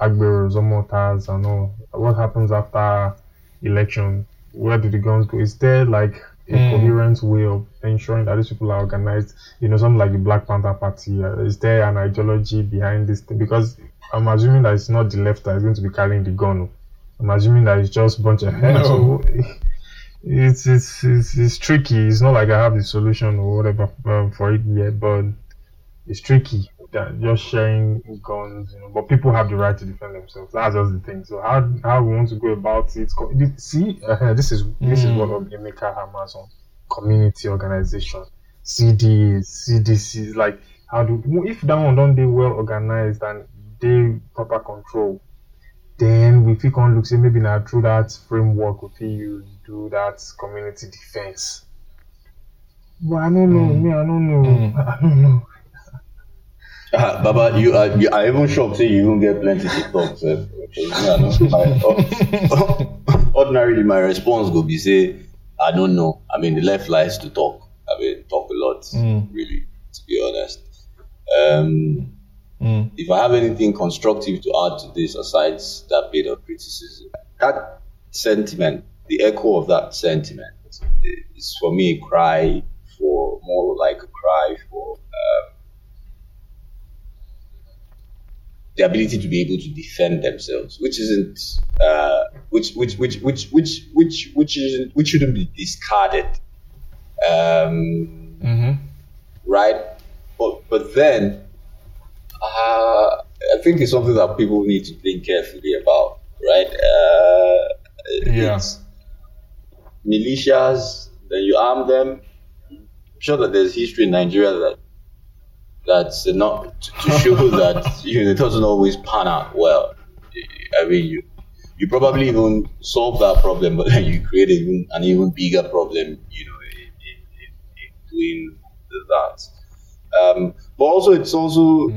agberos or mortars and all, what happens after election? Where do the guns go? Is there like a mm. coherent way of ensuring that these people are organized? You know, something like the Black Panther Party. Uh, is there an ideology behind this thing? Because I'm assuming that it's not the left that is going to be carrying the gun. I'm assuming that it's just a bunch of heads. No. So, it's, it's it's it's tricky. It's not like I have the solution or whatever um, for it yet, but it's tricky that just sharing guns, you know. But people have the right to defend themselves. That's just the thing. So how how we want to go about it? See, uh, this is this mm. is what Emeka hammers on community organization, CDs, CDCs. Like how do if that one don't be well organized and they proper control, then we can look say maybe now through that framework we feel use do that community defense. But I don't know. Mm. Me, I don't know. Mm. <laughs> I don't know. Uh, <laughs> Baba, you are you are even shocked say you even get plenty to talk. So, my, uh, ordinarily, my response would be say, I don't know. I mean, the left likes to talk. I mean, talk a lot, mm. really, to be honest. Um, mm. If I have anything constructive to add to this, aside that bit of criticism, that sentiment, the echo of that sentiment, is for me a cry for more like a cry for. Um, the ability to be able to defend themselves, which isn't uh, which which which which which which which isn't which shouldn't be discarded. Um, mm-hmm. Right, but but then uh, I think it's something that people need to think carefully about, right? Uh, Yeah. it's militias, then you arm them. I'm sure that there's history in Nigeria that that's not to to <laughs> show that you know, it doesn't always pan out well. I mean, you you probably even solve that problem, but then you create even, an even bigger problem, you know, in, in, in, in doing that. Um, but also, it's also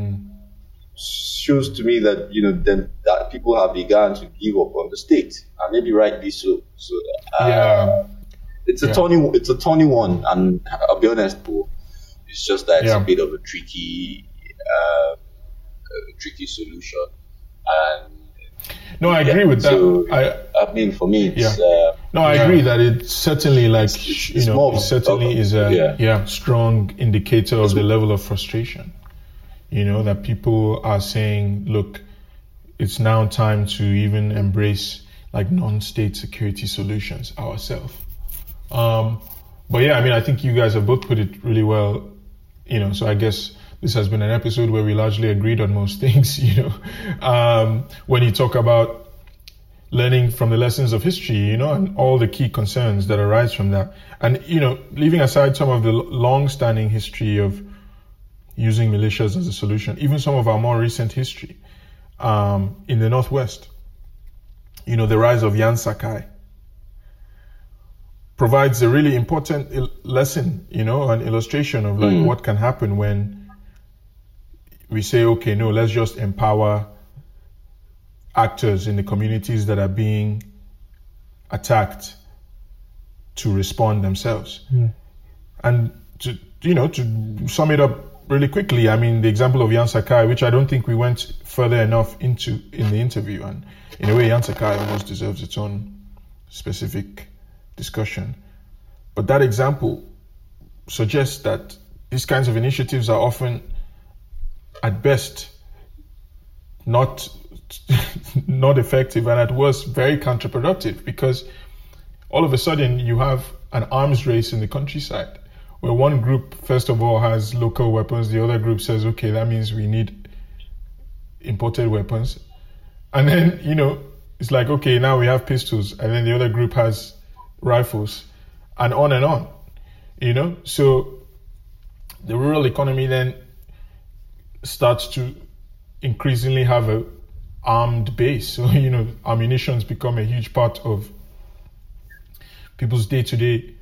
shows to me that you know then that people have begun to give up on the state, and maybe rightly so. So uh, Yeah. it's a Yeah. tony it's a tony one, and I'll be honest, bro, it's just that it's Yeah. a bit of a tricky, uh, a tricky solution, and No, I Yeah, agree with that. so- I I mean for me, it's Yeah. uh, no, I agree that it certainly like It's- you it's know more it certainly is a yeah. yeah. strong indicator of the level of frustration. You know that people are saying, look, it's now time to even embrace like non-state security solutions ourselves. Um, but yeah, I mean, I think you guys have both put it really well. You know, so I guess this has been an episode where we largely agreed on most <laughs> things. You know, um, when you talk about learning from the lessons of history, you know, and all the key concerns that arise from that. And, you know, leaving aside some of the long standing history of using militias as a solution, even some of our more recent history. Um, in the Northwest, you know, the rise of Yan Sakai provides a really important il- lesson, you know, an illustration of like what can happen when we say, okay, no, let's just empower actors in the communities that are being attacked to respond themselves. And to you know, to sum it up really quickly, I mean the example of Yan Sakai, which I don't think we went further enough into in the interview, and in a way, Yan Sakai almost deserves its own specific discussion. But that example suggests that these kinds of initiatives are often, at best, not <laughs> not effective and at worst very counterproductive because all of a sudden you have an arms race in the countryside where one group first of all has local weapons. The other group says okay that means we need imported weapons. And then you know it's like okay now we have pistols. And then the other group has rifles and on and on you know? So the rural economy then starts to increasingly have a armed base. <laughs> So, you know, ammunitions become a huge part of people's day to day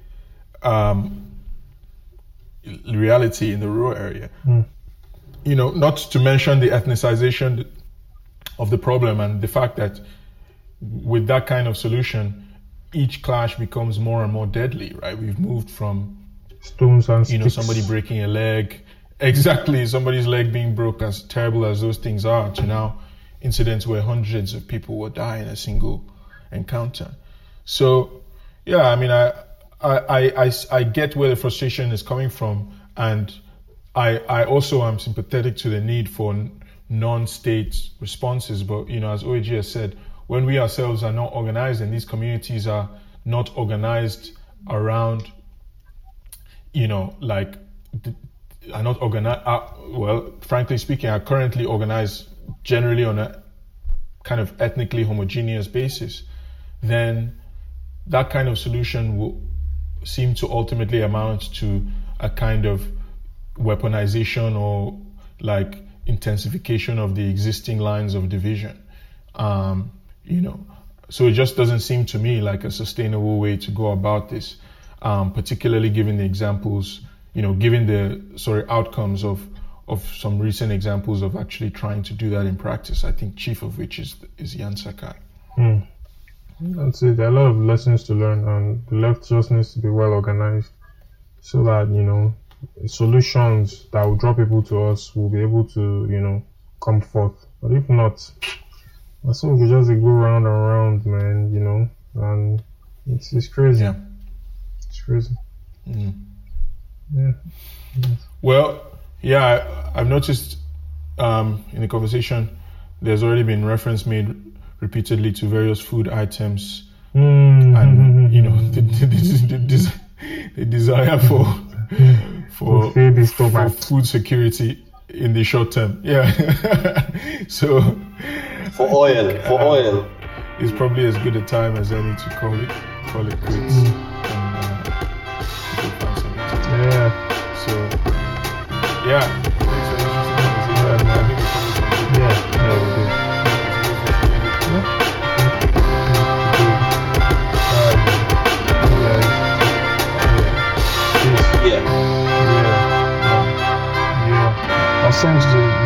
reality in the rural area. Hmm. You know, not to mention the ethnicization of the problem and the fact that with that kind of solution, each clash becomes more and more deadly, right? We've moved from Stones and you know, sticks. somebody breaking a leg, exactly, somebody's leg being broke, as terrible as those things are, to now incidents where hundreds of people will die in a single encounter. So, yeah, I mean, I, I, I, I, get where the frustration is coming from, and I, I also am sympathetic to the need for non-state responses. But you know, as OAG has said, when we ourselves are not organized and these communities are not organized around you know, like are not organized. Uh, well, frankly speaking, are currently organized generally on a kind of ethnically homogeneous basis. Then that kind of solution will seem to ultimately amount to a kind of weaponization or like intensification of the existing lines of division. Um, you know, so it just doesn't seem to me like a sustainable way to go about this, um, particularly given the examples, you know, given the sorry outcomes of of some recent examples of actually trying to do that in practice. I think chief of which is is Yan Sakai. That's it. There are a lot of lessons to learn, and the left just needs to be well organized so that you know solutions that will draw people to us will be able to you know come forth. But if not, I think we just go round and round, man. You know, and it's it's crazy. Yeah. It's crazy. Mm. Yeah. Well, yeah, I, I've noticed um, in the conversation there's already been reference made repeatedly to various food items Mm. and you know <laughs> the, the, the, the, the desire for for, Fulfill for food security in the short term. Yeah. <laughs> so For oil, for Uh, oil. it's probably as good a time as any to call it call it quits. Mm. And, uh, go find something to do. Yeah. So yeah. Yeah.